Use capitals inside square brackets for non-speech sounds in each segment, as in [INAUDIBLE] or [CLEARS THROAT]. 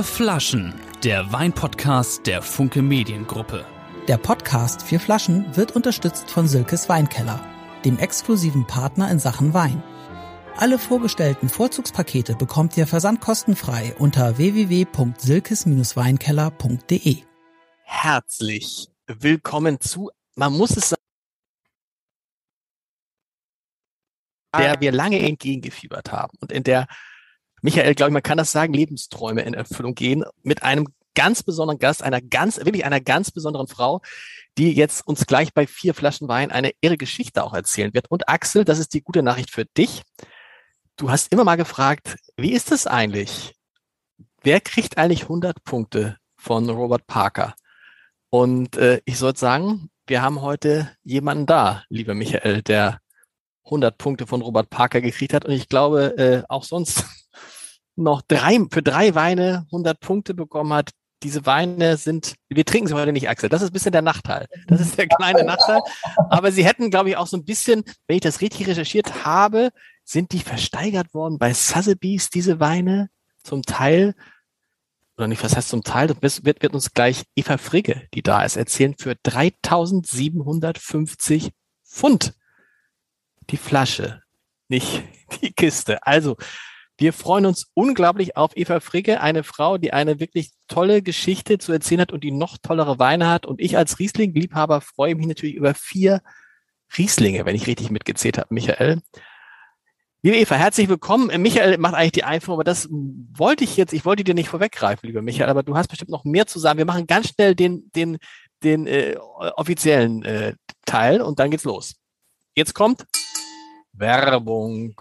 Vier Flaschen, der Weinpodcast der Funke Mediengruppe. Der Podcast Vier Flaschen wird unterstützt von Silkes Weinkeller, dem exklusiven Partner in Sachen Wein. Alle vorgestellten Vorzugspakete bekommt ihr versandkostenfrei unter www.silkes-weinkeller.de. Herzlich willkommen zu, man muss es sagen, der wir lange entgegengefiebert haben und in der Michael, glaube ich, man kann das sagen, Lebensträume in Erfüllung gehen mit einem ganz besonderen Gast, einer ganz, wirklich einer ganz besonderen Frau, die jetzt uns gleich bei vier Flaschen Wein eine irre Geschichte auch erzählen wird. Und Axel, das ist die gute Nachricht für dich. Du hast immer mal gefragt, wie ist es eigentlich? Wer kriegt eigentlich 100 Punkte von Robert Parker? Und äh, ich sollte sagen, wir haben heute jemanden da, lieber Michael, der 100 Punkte von Robert Parker gekriegt hat. Und ich glaube, äh, auch sonst noch drei, für drei Weine 100 Punkte bekommen hat. Diese Weine sind, wir trinken sie heute nicht, Axel. Das ist ein bisschen der Nachteil. Das ist der kleine Nachteil. Aber sie hätten, glaube ich, auch so ein bisschen, wenn ich das richtig recherchiert habe, sind die versteigert worden bei Sotheby's, diese Weine, zum Teil, oder nicht, was heißt zum Teil, das wird, wird uns gleich Eva Frigge, die da ist, erzählen, für 3750 Pfund. Die Flasche, nicht die Kiste. Also, wir freuen uns unglaublich auf Eva Fricke, eine Frau, die eine wirklich tolle Geschichte zu erzählen hat und die noch tollere Weine hat. Und ich als Riesling-Liebhaber freue mich natürlich über vier Rieslinge, wenn ich richtig mitgezählt habe, Michael. Liebe Eva, herzlich willkommen. Michael macht eigentlich die Einführung, aber das wollte ich jetzt, ich wollte dir nicht vorweggreifen, lieber Michael, aber du hast bestimmt noch mehr zu sagen. Wir machen ganz schnell den, den, den äh, offiziellen äh, Teil und dann geht's los. Jetzt kommt Werbung.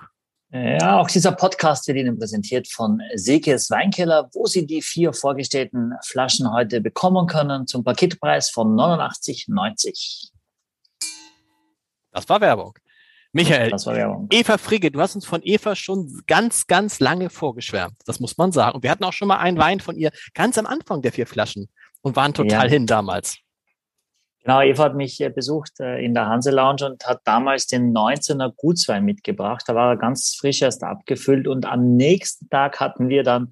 Ja, auch dieser Podcast wird Ihnen präsentiert von Sekes Weinkeller, wo Sie die vier vorgestellten Flaschen heute bekommen können zum Paketpreis von 89,90. Das war Werbung. Michael, das war Werbung. Eva Frigge, du hast uns von Eva schon ganz, ganz lange vorgeschwärmt. Das muss man sagen. Und wir hatten auch schon mal einen Wein von ihr ganz am Anfang der vier Flaschen und waren total ja. hin damals. Genau, Eva hat mich äh, besucht äh, in der Hanse Lounge und hat damals den 19er Gutswein mitgebracht. Da war er ganz frisch erst abgefüllt und am nächsten Tag hatten wir dann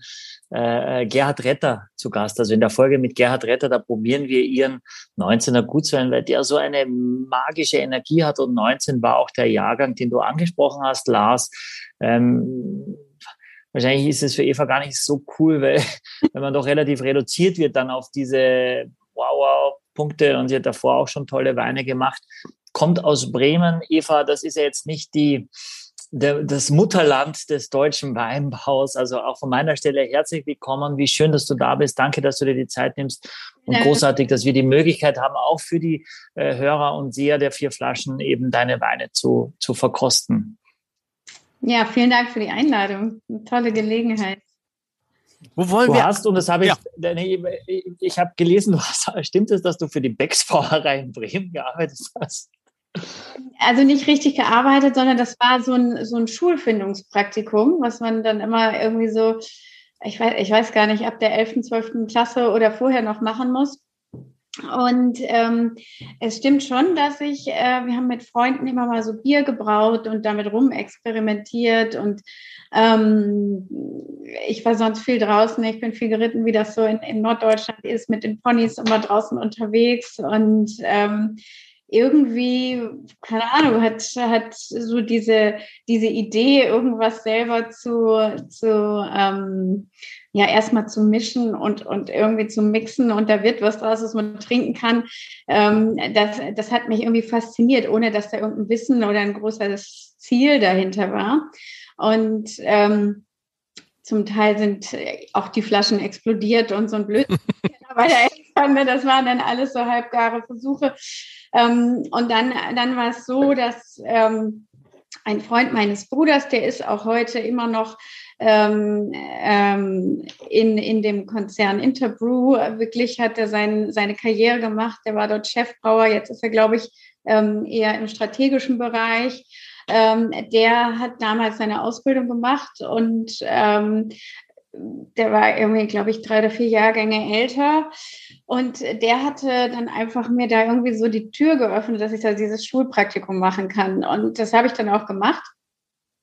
äh, Gerhard Retter zu Gast. Also in der Folge mit Gerhard Retter, da probieren wir ihren 19er Gutswein, weil der so eine magische Energie hat und 19 war auch der Jahrgang, den du angesprochen hast, Lars. Ähm, wahrscheinlich ist es für Eva gar nicht so cool, weil [LAUGHS] wenn man doch relativ reduziert wird dann auf diese Punkte und sie hat davor auch schon tolle Weine gemacht. Kommt aus Bremen. Eva, das ist ja jetzt nicht die, der, das Mutterland des deutschen Weinbaus. Also auch von meiner Stelle herzlich willkommen. Wie schön, dass du da bist. Danke, dass du dir die Zeit nimmst. Und ja. großartig, dass wir die Möglichkeit haben, auch für die äh, Hörer und Seher der vier Flaschen eben deine Weine zu, zu verkosten. Ja, vielen Dank für die Einladung. Eine tolle Gelegenheit. Wo wollen du wir? hast, und das habe ich, ja. ich, ich habe gelesen, du hast, stimmt es, dass du für die Becks Brauerei in Bremen gearbeitet hast? Also nicht richtig gearbeitet, sondern das war so ein, so ein Schulfindungspraktikum, was man dann immer irgendwie so, ich weiß, ich weiß gar nicht, ab der 11., 12. Klasse oder vorher noch machen muss. Und ähm, es stimmt schon, dass ich, äh, wir haben mit Freunden immer mal so Bier gebraut und damit rumexperimentiert und ähm, ich war sonst viel draußen. Ich bin viel geritten, wie das so in, in Norddeutschland ist, mit den Ponys immer draußen unterwegs und ähm, irgendwie, keine Ahnung, hat, hat so diese, diese Idee, irgendwas selber zu, zu ähm, ja, erstmal zu mischen und, und irgendwie zu mixen und da wird was draus, was man trinken kann. Ähm, das, das hat mich irgendwie fasziniert, ohne dass da irgendein Wissen oder ein großes Ziel dahinter war. Und ähm, zum Teil sind auch die Flaschen explodiert und so ein Blödsinn bei der Expanne. Das waren dann alles so halbgare Versuche. Ähm, und dann, dann war es so, dass ähm, ein Freund meines Bruders, der ist auch heute immer noch ähm, ähm, in, in dem Konzern Interbrew, wirklich hat er sein, seine Karriere gemacht. Der war dort Chefbrauer, jetzt ist er, glaube ich, ähm, eher im strategischen Bereich. Ähm, der hat damals seine Ausbildung gemacht und ähm, der war irgendwie, glaube ich, drei oder vier Jahrgänge älter. Und der hatte dann einfach mir da irgendwie so die Tür geöffnet, dass ich da dieses Schulpraktikum machen kann. Und das habe ich dann auch gemacht.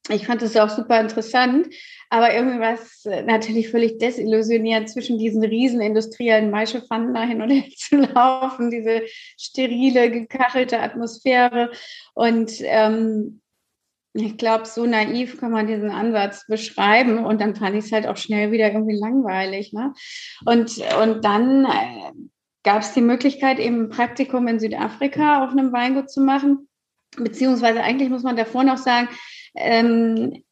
ich fand das auch super interessant, aber irgendwie war es natürlich völlig desillusionierend, zwischen diesen riesen industriellen Maischepfannen da hin und her [LAUGHS] zu laufen, diese sterile, gekachelte Atmosphäre. Und ähm, ich glaube, so naiv kann man diesen Ansatz beschreiben und dann fand ich es halt auch schnell wieder irgendwie langweilig. Ne? Und, und dann äh, gab es die Möglichkeit, eben ein Praktikum in Südafrika auf einem Weingut zu machen. Beziehungsweise eigentlich muss man davor noch sagen, ähm,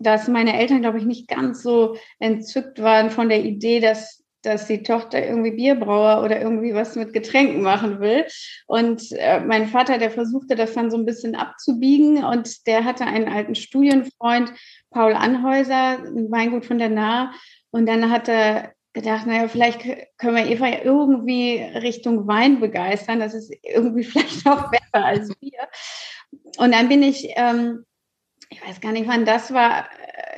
dass meine Eltern, glaube ich, nicht ganz so entzückt waren von der Idee, dass, dass die Tochter irgendwie Bierbrauer oder irgendwie was mit Getränken machen will. Und äh, mein Vater, der versuchte das dann so ein bisschen abzubiegen und der hatte einen alten Studienfreund, Paul Anhäuser, ein Weingut von der Nahe. Und dann hat er gedacht, naja, vielleicht können wir Eva irgendwie Richtung Wein begeistern. Das ist irgendwie [LAUGHS] vielleicht auch besser als Bier. Und dann bin ich ähm, ich weiß gar nicht, wann das war,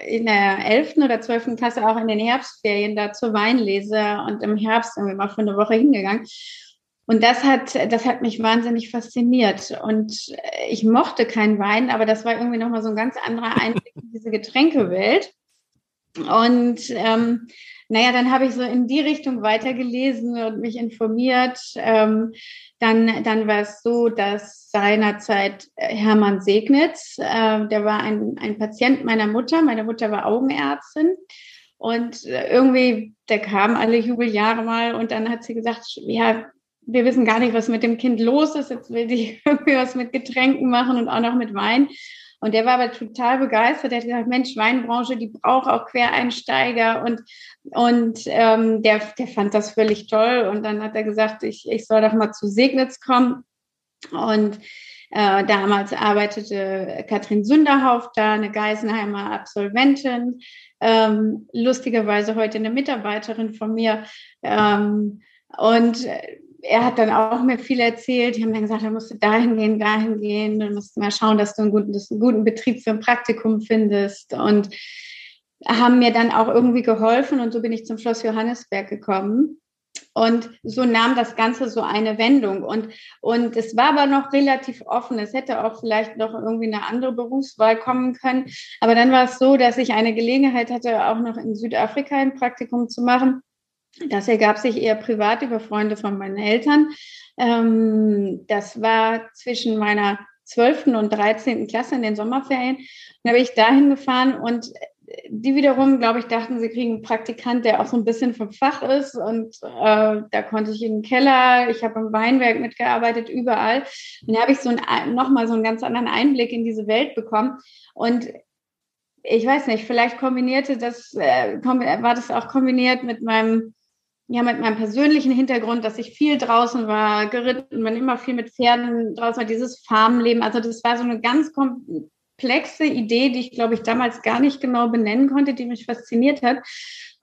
in der 11. oder 12. Klasse auch in den Herbstferien da zur Weinlese und im Herbst irgendwie mal für eine Woche hingegangen. Und das hat, das hat mich wahnsinnig fasziniert. Und ich mochte keinen Wein, aber das war irgendwie nochmal so ein ganz anderer Einblick in diese Getränkewelt. Und ähm, naja, dann habe ich so in die Richtung weitergelesen und mich informiert. Ähm, dann, dann war es so, dass seinerzeit äh, Hermann Segnitz, äh, der war ein, ein Patient meiner Mutter. Meine Mutter war Augenärztin. Und äh, irgendwie, der kam alle Jubeljahre mal und dann hat sie gesagt, ja, wir wissen gar nicht, was mit dem Kind los ist. Jetzt will sie [LAUGHS] irgendwie was mit Getränken machen und auch noch mit Wein. Und der war aber total begeistert. Der hat gesagt, Mensch, Weinbranche, die braucht auch Quereinsteiger. Und, und ähm, der, der fand das völlig toll. Und dann hat er gesagt, ich, ich soll doch mal zu Segnitz kommen. Und äh, damals arbeitete Katrin Sünderhauf da, eine Geisenheimer Absolventin, ähm, lustigerweise heute eine Mitarbeiterin von mir. Ähm, und er hat dann auch mir viel erzählt. Die haben dann gesagt, er musste dahin gehen, dahin gehen. Du musst mal schauen, dass du einen guten, du einen guten Betrieb für ein Praktikum findest. Und haben mir dann auch irgendwie geholfen. Und so bin ich zum Schloss Johannesberg gekommen. Und so nahm das Ganze so eine Wendung. Und, und es war aber noch relativ offen. Es hätte auch vielleicht noch irgendwie eine andere Berufswahl kommen können. Aber dann war es so, dass ich eine Gelegenheit hatte, auch noch in Südafrika ein Praktikum zu machen. Das ergab sich eher privat über Freunde von meinen Eltern. Ähm, das war zwischen meiner 12. und 13. Klasse in den Sommerferien. Da bin ich dahin gefahren und die wiederum, glaube ich, dachten, sie kriegen einen Praktikant, der auch so ein bisschen vom Fach ist. Und äh, da konnte ich in den Keller, ich habe im Weinberg mitgearbeitet, überall. Und da habe ich so ein, nochmal so einen ganz anderen Einblick in diese Welt bekommen. Und ich weiß nicht, vielleicht kombinierte das, äh, war das auch kombiniert mit meinem ja, mit meinem persönlichen Hintergrund, dass ich viel draußen war, geritten, man immer viel mit Pferden draußen war, dieses Farmleben. Also das war so eine ganz komplexe Idee, die ich, glaube ich, damals gar nicht genau benennen konnte, die mich fasziniert hat.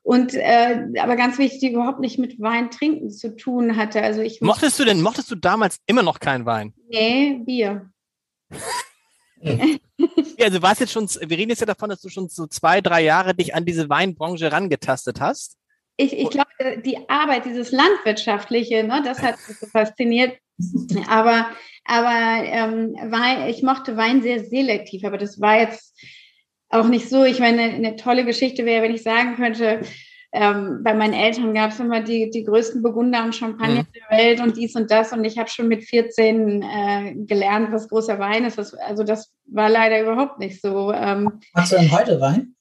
Und äh, aber ganz wichtig, die überhaupt nicht mit Wein trinken zu tun hatte. Also ich mochtest du denn, mochtest du damals immer noch keinen Wein? Nee, Bier. [LAUGHS] ja, also war es jetzt schon, wir reden jetzt ja davon, dass du schon so zwei, drei Jahre dich an diese Weinbranche rangetastet hast ich, ich glaube, die Arbeit, dieses Landwirtschaftliche, ne, das hat mich so fasziniert. Aber, aber ähm, Wein, ich mochte Wein sehr selektiv, aber das war jetzt auch nicht so. Ich meine, eine tolle Geschichte wäre, wenn ich sagen könnte, ähm, bei meinen Eltern gab es immer die, die größten Burgunder und Champagner mhm. der Welt und dies und das. Und ich habe schon mit 14 äh, gelernt, was großer Wein ist. Das, also das war leider überhaupt nicht so. Ähm, Machst du denn heute Wein?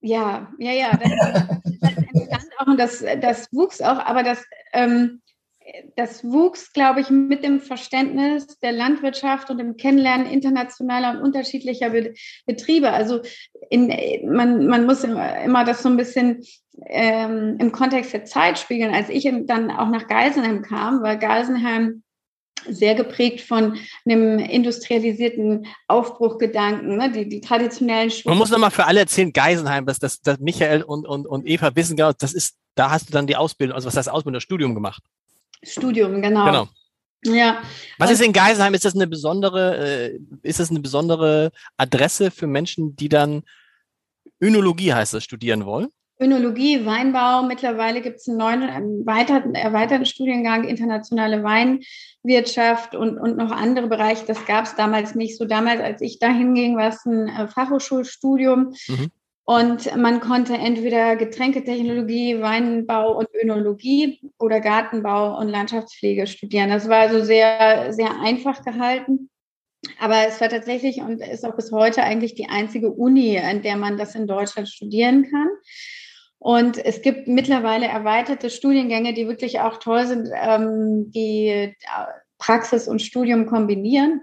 Ja, ja, ja. Das, [LAUGHS] auch und das, das wuchs auch, aber das, ähm, das wuchs, glaube ich, mit dem Verständnis der Landwirtschaft und dem Kennenlernen internationaler und unterschiedlicher Be Betriebe. Also in, man, man muss immer, immer das so ein bisschen ähm, im Kontext der Zeit spiegeln. Als ich dann auch nach Geisenheim kam, war Geisenheim sehr geprägt von einem industrialisierten Aufbruchgedanken, ne? die, die traditionellen Schulen. Man muss nochmal für alle erzählen, Geisenheim, dass, dass, dass Michael und, und, und Eva wissen genau, das ist, da hast du dann die Ausbildung, also was heißt Ausbildung, das Studium gemacht. Studium, genau. Genau. Ja. Was ist in Geisenheim? Ist das eine besondere, äh, ist das eine besondere Adresse für Menschen, die dann Önologie heißt das, studieren wollen? Önologie, Weinbau. Mittlerweile gibt es einen neuen, erweiterten, erweiterten Studiengang internationale Weinwirtschaft und, und noch andere Bereiche. Das gab es damals nicht. So damals, als ich da hinging, war es ein äh, Fachhochschulstudium. Mhm. Und man konnte entweder Getränketechnologie, Weinbau und Önologie oder Gartenbau und Landschaftspflege studieren. Das war also sehr, sehr einfach gehalten. Aber es war tatsächlich und ist auch bis heute eigentlich die einzige Uni, an der man das in Deutschland studieren kann. Und es gibt mittlerweile erweiterte Studiengänge, die wirklich auch toll sind, ähm, die äh, Praxis und Studium kombinieren.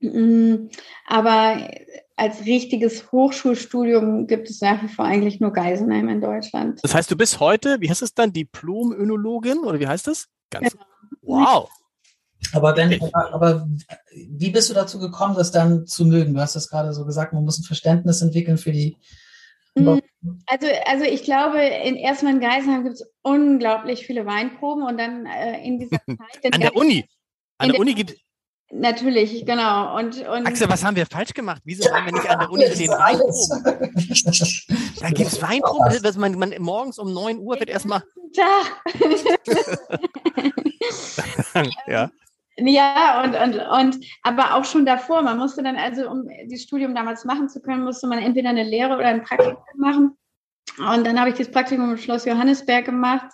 Mm, aber als richtiges Hochschulstudium gibt es nach wie vor eigentlich nur Geisenheim in Deutschland. Das heißt, du bist heute, wie heißt es dann, Diplom-Önologin oder wie heißt das? Ganz genau. Wow. Aber, wenn, aber wie bist du dazu gekommen, das dann zu mögen? Du hast das gerade so gesagt, man muss ein Verständnis entwickeln für die Mhm. Also, also ich glaube, in erstmal in Geisenheim gibt es unglaublich viele Weinproben und dann äh, in dieser [LAUGHS] Zeit. An der Uni. An der, der Uni gibt Natürlich, genau. Und, und Axel, was haben wir falsch gemacht? Wieso haben wir nicht an der Uni den Weinproben? da gibt es Weinproben, dass man, man, morgens um 9 Uhr wird erstmal. [LAUGHS] ja. Ja, und, und, und aber auch schon davor. Man musste dann also, um das Studium damals machen zu können, musste man entweder eine Lehre oder ein Praktikum machen. Und dann habe ich das Praktikum im Schloss Johannesberg gemacht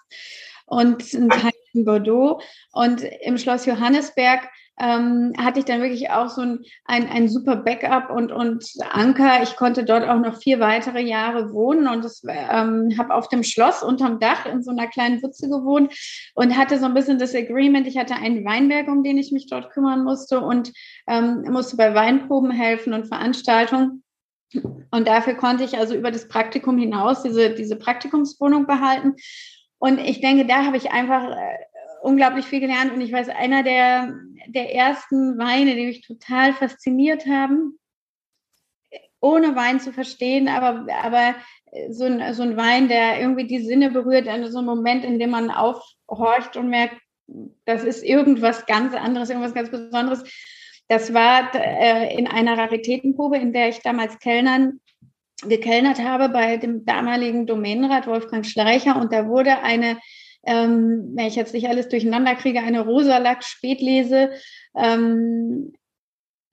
und ein Teil in Bordeaux. Und im Schloss Johannesberg ähm, hatte ich dann wirklich auch so ein, ein, ein super Backup und, und Anker. Ich konnte dort auch noch vier weitere Jahre wohnen und ähm, habe auf dem Schloss unterm Dach in so einer kleinen Wutze gewohnt und hatte so ein bisschen das Agreement. Ich hatte einen Weinberg, um den ich mich dort kümmern musste und ähm, musste bei Weinproben helfen und Veranstaltungen. Und dafür konnte ich also über das Praktikum hinaus diese, diese Praktikumswohnung behalten. Und ich denke, da habe ich einfach äh, unglaublich viel gelernt und ich weiß, einer der, der ersten Weine, die mich total fasziniert haben, ohne Wein zu verstehen, aber, aber so, ein, so ein Wein, der irgendwie die Sinne berührt, also so ein Moment, in dem man aufhorcht und merkt, das ist irgendwas ganz anderes, irgendwas ganz Besonderes. Das war äh, in einer Raritätenprobe, in der ich damals Kellnern gekellnert habe bei dem damaligen Domänenrat Wolfgang Schleicher und da wurde eine ähm, wenn ich jetzt nicht alles durcheinander kriege, eine Rosa-Lack Spätlese ähm,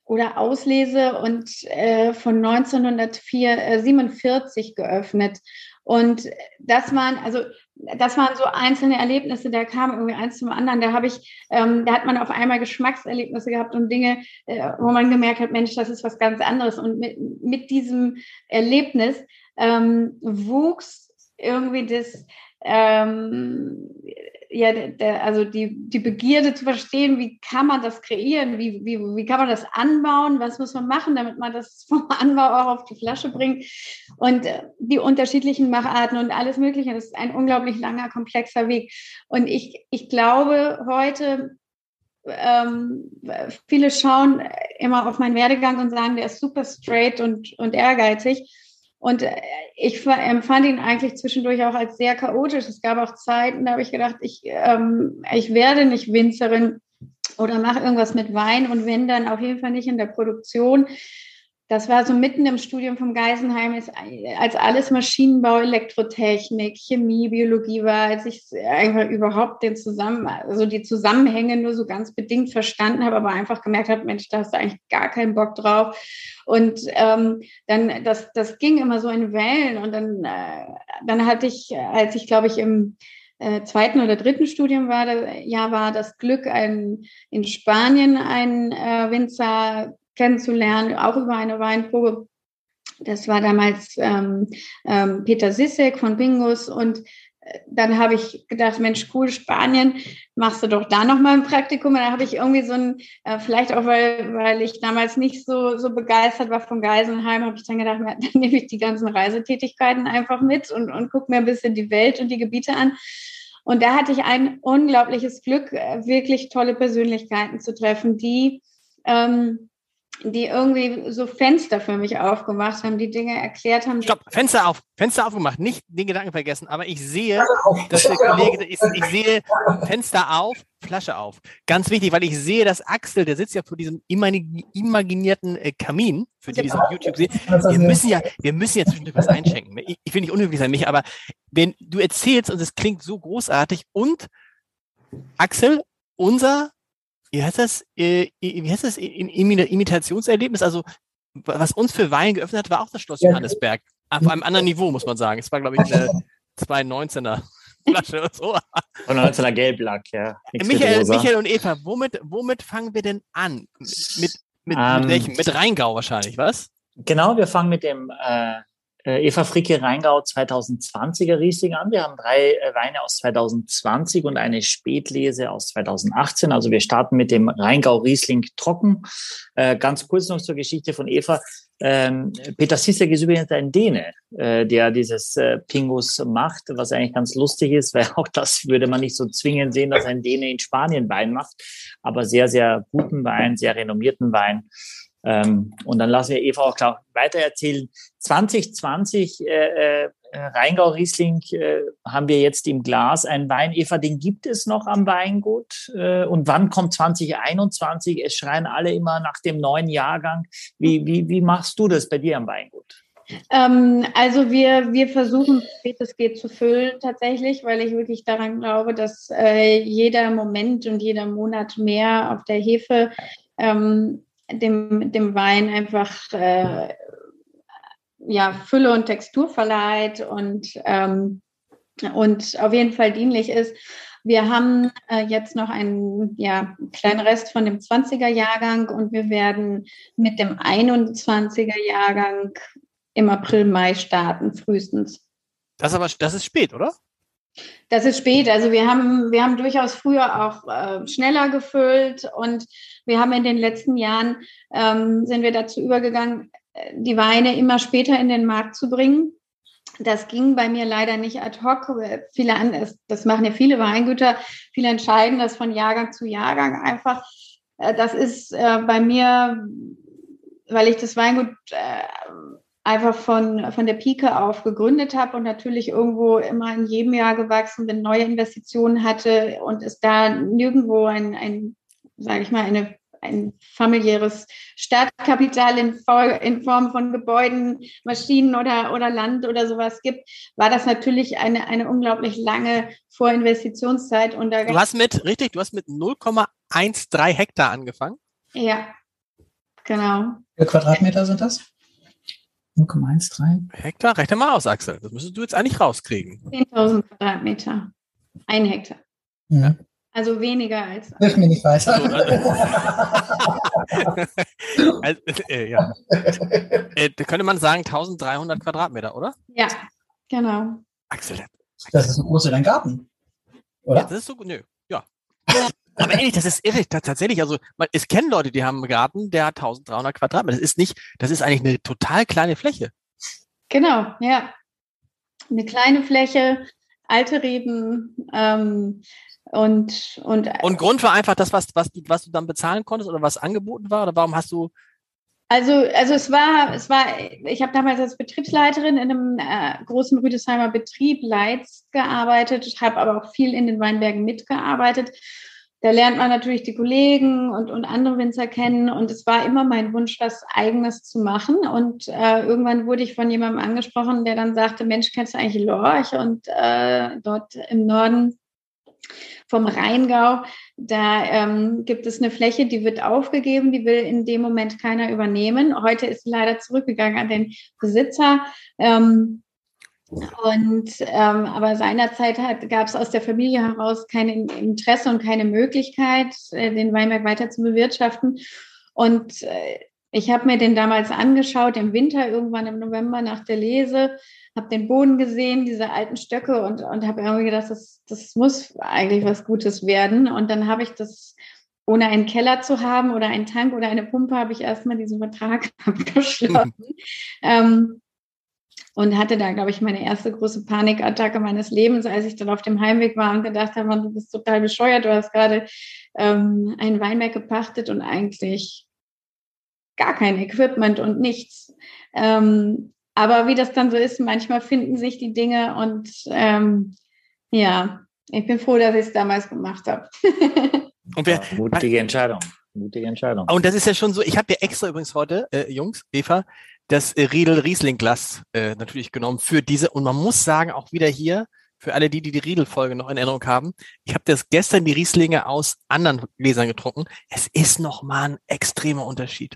oder Auslese und äh, von 1947 geöffnet. Und das waren, also das waren so einzelne Erlebnisse, da kam irgendwie eins zum anderen. Da habe ich, ähm, da hat man auf einmal Geschmackserlebnisse gehabt und Dinge, äh, wo man gemerkt hat, Mensch, das ist was ganz anderes. Und mit, mit diesem Erlebnis ähm, wuchs irgendwie das, ähm, ja, der, also die, die Begierde zu verstehen, wie kann man das kreieren, wie, wie, wie kann man das anbauen, was muss man machen, damit man das [LAUGHS] vom Anbau auch auf die Flasche bringt und äh, die unterschiedlichen Macharten und alles Mögliche. Das ist ein unglaublich langer, komplexer Weg. Und ich, ich glaube heute, ähm, viele schauen immer auf meinen Werdegang und sagen, der ist super straight und, und ehrgeizig. Und äh, ich empfand ihn eigentlich zwischendurch auch als sehr chaotisch. Es gab auch Zeiten, da habe ich gedacht, ich, ähm, ich werde nicht Winzerin oder mache irgendwas mit Wein und wenn dann auf jeden Fall nicht in der Produktion, das war so mitten im Studium vom Geisenheim, als alles Maschinenbau, Elektrotechnik, Chemie, Biologie war, als ich einfach überhaupt den Zusammen, also die Zusammenhänge nur so ganz bedingt verstanden habe, aber einfach gemerkt habe, Mensch, da hast du eigentlich gar keinen Bock drauf. Und ähm, dann, das, das ging immer so in Wellen und dann, äh, dann hatte ich, als ich glaube ich im äh, zweiten oder dritten Studium war, ja, war das Glück, ein, in Spanien einen äh, Winzer kennenzulernen, auch über eine Weinprobe. Das war damals ähm, ähm, Peter Sissek von Bingus und äh, dann habe ich gedacht, Mensch, cool, Spanien, machst du doch da nochmal ein Praktikum. Und dann habe ich irgendwie so ein, äh, vielleicht auch, weil, weil ich damals nicht so, so begeistert war von Geisenheim, habe ich dann gedacht, dann nehme ich die ganzen Reisetätigkeiten einfach mit und, und gucke mir ein bisschen die Welt und die Gebiete an. Und da hatte ich ein unglaubliches Glück, äh, wirklich tolle Persönlichkeiten zu treffen, die ähm, die irgendwie so Fenster für mich aufgemacht haben, die Dinge erklärt haben. Stopp, Fenster auf, Fenster aufgemacht, nicht den Gedanken vergessen, aber ich sehe, dass der Kollege, ich, ich sehe Fenster auf, Flasche auf. Ganz wichtig, weil ich sehe, dass Axel, der sitzt ja vor diesem imaginierten äh, Kamin, für die, die es auf YouTube sehen. Wir müssen ja, wir müssen ja zwischendurch was einschenken. Ich, ich will nicht unhöflich sein, mich, aber wenn du erzählst und es klingt so großartig und Axel, unser wie heißt das, äh, wie heißt das, Imitationserlebnis? Also, was uns für Wein geöffnet hat, war auch das Schloss. Johannesberg. Auf einem anderen Niveau, muss man sagen. Es war, glaube ich, eine [LAUGHS] 219er Flasche oder so. Von 19er Gelblack, ja. Michael, Michael und Eva, womit, womit fangen wir denn an? Mit, mit, um, mit ähm, welchem? Mit Rheingau wahrscheinlich, was? Genau, wir fangen mit dem äh, Eva Fricke Rheingau 2020er Riesling an. Wir haben drei äh, Weine aus 2020 und eine Spätlese aus 2018. Also wir starten mit dem Rheingau Riesling trocken. Äh, ganz kurz noch zur Geschichte von Eva. Ähm, Peter Sissek ist übrigens ein Däne, der dieses Pingus macht, was eigentlich ganz lustig ist, weil auch das würde man nicht so zwingend sehen, dass ein Däne in Spanien Wein macht, aber sehr, sehr guten Wein, sehr renommierten Wein. Ähm, und dann lassen wir Eva auch klar weiter erzählen. 2020 äh, äh, Rheingau Riesling äh, haben wir jetzt im Glas einen Wein. Eva, den gibt es noch am Weingut. Äh, und wann kommt 2021? Es schreien alle immer nach dem neuen Jahrgang. Wie, wie, wie machst du das bei dir am Weingut? Ähm, also wir, wir versuchen, wie es geht, zu füllen tatsächlich, weil ich wirklich daran glaube, dass äh, jeder Moment und jeder Monat mehr auf der Hefe ähm, dem, dem Wein einfach äh, ja, Fülle und Textur verleiht und, ähm, und auf jeden Fall dienlich ist. Wir haben äh, jetzt noch einen ja, kleinen Rest von dem 20er Jahrgang und wir werden mit dem 21er Jahrgang im April, Mai starten, frühestens. Das aber das ist spät, oder? Das ist spät. Also wir haben, wir haben durchaus früher auch äh, schneller gefüllt und wir haben in den letzten Jahren ähm, sind wir dazu übergegangen, äh, die Weine immer später in den Markt zu bringen. Das ging bei mir leider nicht ad hoc. Viele das machen ja viele Weingüter. Viele entscheiden das von Jahrgang zu Jahrgang einfach. Äh, das ist äh, bei mir, weil ich das Weingut einfach von, von der Pike auf gegründet habe und natürlich irgendwo immer in jedem Jahr gewachsen bin, neue Investitionen hatte und es da nirgendwo ein, ein sage ich mal, eine, ein familiäres Startkapital in, in, Form von Gebäuden, Maschinen oder, oder Land oder sowas gibt, war das natürlich eine, eine unglaublich lange Vorinvestitionszeit. Und da du hast mit, richtig, du hast mit 0,13 Hektar angefangen? Ja, genau. Wie viele Quadratmeter sind das? 0,13. Hektar, rechne mal aus, Axel. Das müsstest du jetzt eigentlich rauskriegen. 10.000 Quadratmeter. Ein Hektar. Ja. Also weniger als. Hilf mir nicht weiter. also, [LAUGHS] äh, ja. Äh, könnte man sagen 1300 Quadratmeter, oder? Ja, genau. Axel. Das ist ein großer dein Garten, oder? Ja, das ist so, nö, ja. ja. Aber ehrlich, das ist irre, tatsächlich. Also, man, es kennen Leute, die haben einen Garten, der hat 1300 Quadratmeter. Das ist nicht, das ist eigentlich eine total kleine Fläche. Genau, ja. Eine kleine Fläche, alte Reben, ähm, und, und, und Grund war einfach das, was, was, du, was du dann bezahlen konntest oder was angeboten war? Oder warum hast du also, also es war, es war, ich habe damals als Betriebsleiterin in einem äh, großen Rüdesheimer Betrieb Leitz gearbeitet, habe aber auch viel in den Weinbergen mitgearbeitet da lernt man natürlich die Kollegen und, und andere Winzer kennen. Und es war immer mein Wunsch, was Eigenes zu machen. Und äh, irgendwann wurde ich von jemandem angesprochen, der dann sagte, Mensch, kennst du eigentlich Lorch? Und äh, dort im Norden vom Rheingau, da ähm, gibt es eine Fläche, die wird aufgegeben, die will in dem Moment keiner übernehmen. Heute ist sie leider zurückgegangen an den Besitzer. Ähm, und ähm, aber seinerzeit gab es aus der Familie heraus kein Interesse und keine Möglichkeit, äh, den Weinberg weiter zu bewirtschaften. Und äh, ich habe mir den damals angeschaut im Winter, irgendwann im November nach der Lese, habe den Boden gesehen, diese alten Stöcke und, und habe irgendwie gedacht, das, das muss eigentlich was Gutes werden. Und dann habe ich das, ohne einen Keller zu haben oder einen Tank oder eine Pumpe, habe ich erstmal diesen Vertrag [LAUGHS] abgeschlossen. [LAUGHS] ähm, und hatte da, glaube ich, meine erste große Panikattacke meines Lebens, als ich dann auf dem Heimweg war und gedacht habe, du bist total bescheuert, du hast gerade ähm, einen Weinberg gepachtet und eigentlich gar kein Equipment und nichts. Ähm, aber wie das dann so ist, manchmal finden sich die Dinge und ähm, ja, ich bin froh, dass ich es damals gemacht habe. [LAUGHS] und wer, ja, mutige Entscheidung. Mutige Entscheidung. Und das ist ja schon so, ich habe ja extra übrigens heute, äh, Jungs, Eva, das äh, Riedel Riesling Glas äh, natürlich genommen für diese. Und man muss sagen, auch wieder hier, für alle die, die die Riedel-Folge noch in Erinnerung haben, ich habe das gestern die Rieslinge aus anderen Gläsern getrunken. Es ist nochmal ein extremer Unterschied.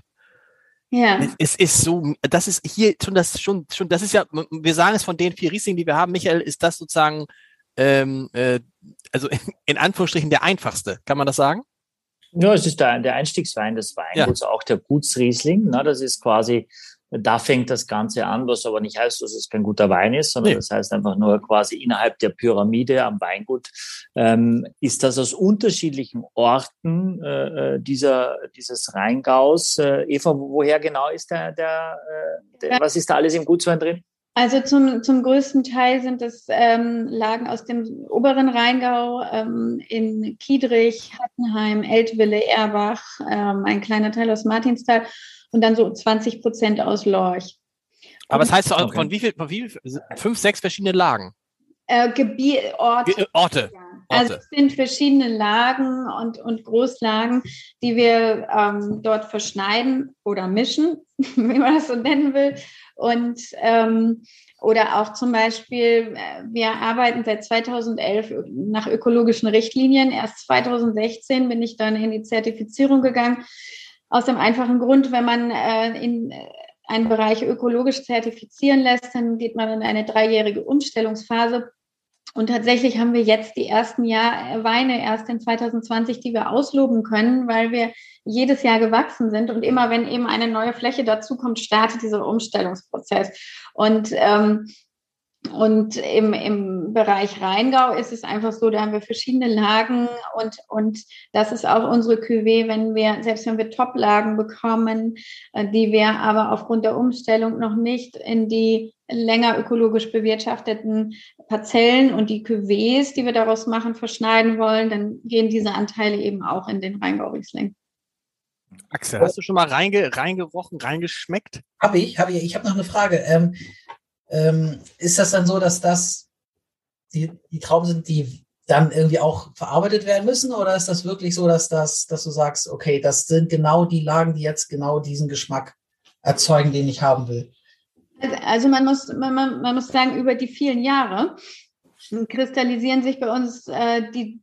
Ja. Es, es, ist so, das ist hier schon das schon schon das ist ja, wir sagen es von den vier Rieslingen, die wir haben, Michael, ist das sozusagen ähm, äh, also in, in Anführungsstrichen der einfachste, kann man das sagen? Ja, es ist der, der Einstiegswein des Weinguts, ja. auch der Gutsriesling. Ne? Das ist quasi da fängt das Ganze an, was aber nicht heißt, dass es kein guter Wein ist, sondern nee. das heißt einfach nur quasi innerhalb der Pyramide am Weingut ähm, ist das aus unterschiedlichen Orten äh, äh dieser dieses Rheingaus. Äh, Eva, woher genau ist der, der, äh, der was ist da alles im Gutswein drin? Also zum, zum größten Teil sind es ähm, Lagen aus dem oberen Rheingau ähm, in Kiedrich, Hattenheim, Eltville, Erbach, ähm, ein kleiner Teil aus Martinsthal und dann so 20 Prozent aus Lorch. Aber das heißt okay. von wie viel, von wie viel, fünf, sechs verschiedene Lagen? Äh, Gebiet, Orte. Ge Orte. Ja. Also es sind verschiedene Lagen und, und Großlagen, die wir ähm, dort verschneiden oder mischen, [LAUGHS] wie man das so nennen will. Und ähm, oder auch zum Beispiel, äh, wir arbeiten seit 2011 nach ökologischen Richtlinien. Erst 2016 bin ich dann in die Zertifizierung gegangen. Aus dem einfachen Grund, wenn man äh, in äh, einen Bereich ökologisch zertifizieren lässt, dann geht man in eine dreijährige Umstellungsphase. Und tatsächlich haben wir jetzt die ersten Jahr äh, Weine erst in 2020, die wir ausloben können, weil wir jedes Jahr gewachsen sind. Und immer wenn eben eine neue Fläche dazukommt, startet dieser Umstellungsprozess. Und ähm, und im, im Bereich Rheingau ist es einfach so, da haben wir verschiedene Lagen und, und das ist auch unsere Cuvée, wenn wir, selbst wenn wir Top-Lagen bekommen, äh, die wir aber aufgrund der Umstellung noch nicht in die länger ökologisch bewirtschafteten Parzellen und die Cuvées, die wir daraus machen, verschneiden wollen, dann gehen diese Anteile eben auch in den Rheingau-Riesling. Axel, hast du schon mal reinge, reingerochen, reingeschmeckt? Habe ich, habe ich. Ich habe noch eine Frage. Ähm, ähm, ist das dann so, dass das die, die Trauben sind, die dann irgendwie auch verarbeitet werden müssen? Oder ist das wirklich so, dass, das, dass du sagst, okay, das sind genau die Lagen, die jetzt genau diesen Geschmack erzeugen, den ich haben will? Also man muss, man, man muss sagen, über die vielen Jahre kristallisieren sich bei uns äh, die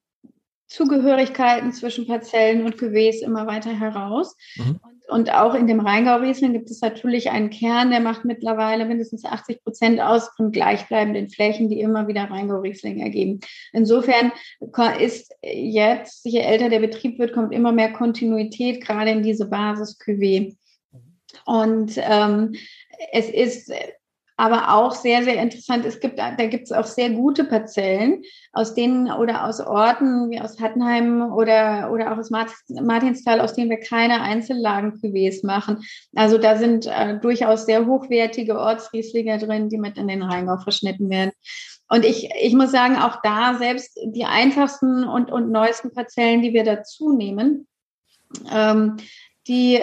Zugehörigkeiten zwischen Parzellen und Gewäß immer weiter heraus. Mhm. Und und auch in dem Rheingau-Riesling gibt es natürlich einen Kern, der macht mittlerweile mindestens 80 Prozent aus von gleichbleibenden Flächen, die immer wieder Rheingau-Riesling ergeben. Insofern ist jetzt, je älter der Betrieb wird, kommt immer mehr Kontinuität gerade in diese Basis-Cuvée. Und ähm, es ist aber auch sehr, sehr interessant. Es gibt, da gibt es auch sehr gute Parzellen, aus denen oder aus Orten wie aus Hattenheim oder, oder auch aus Martinsthal, aus denen wir keine einzellagen cuvées machen. Also da sind äh, durchaus sehr hochwertige Ortsrieslinger drin, die mit in den Rheingau verschnitten werden. Und ich, ich muss sagen, auch da selbst die einfachsten und, und neuesten Parzellen, die wir dazu nehmen, ähm, die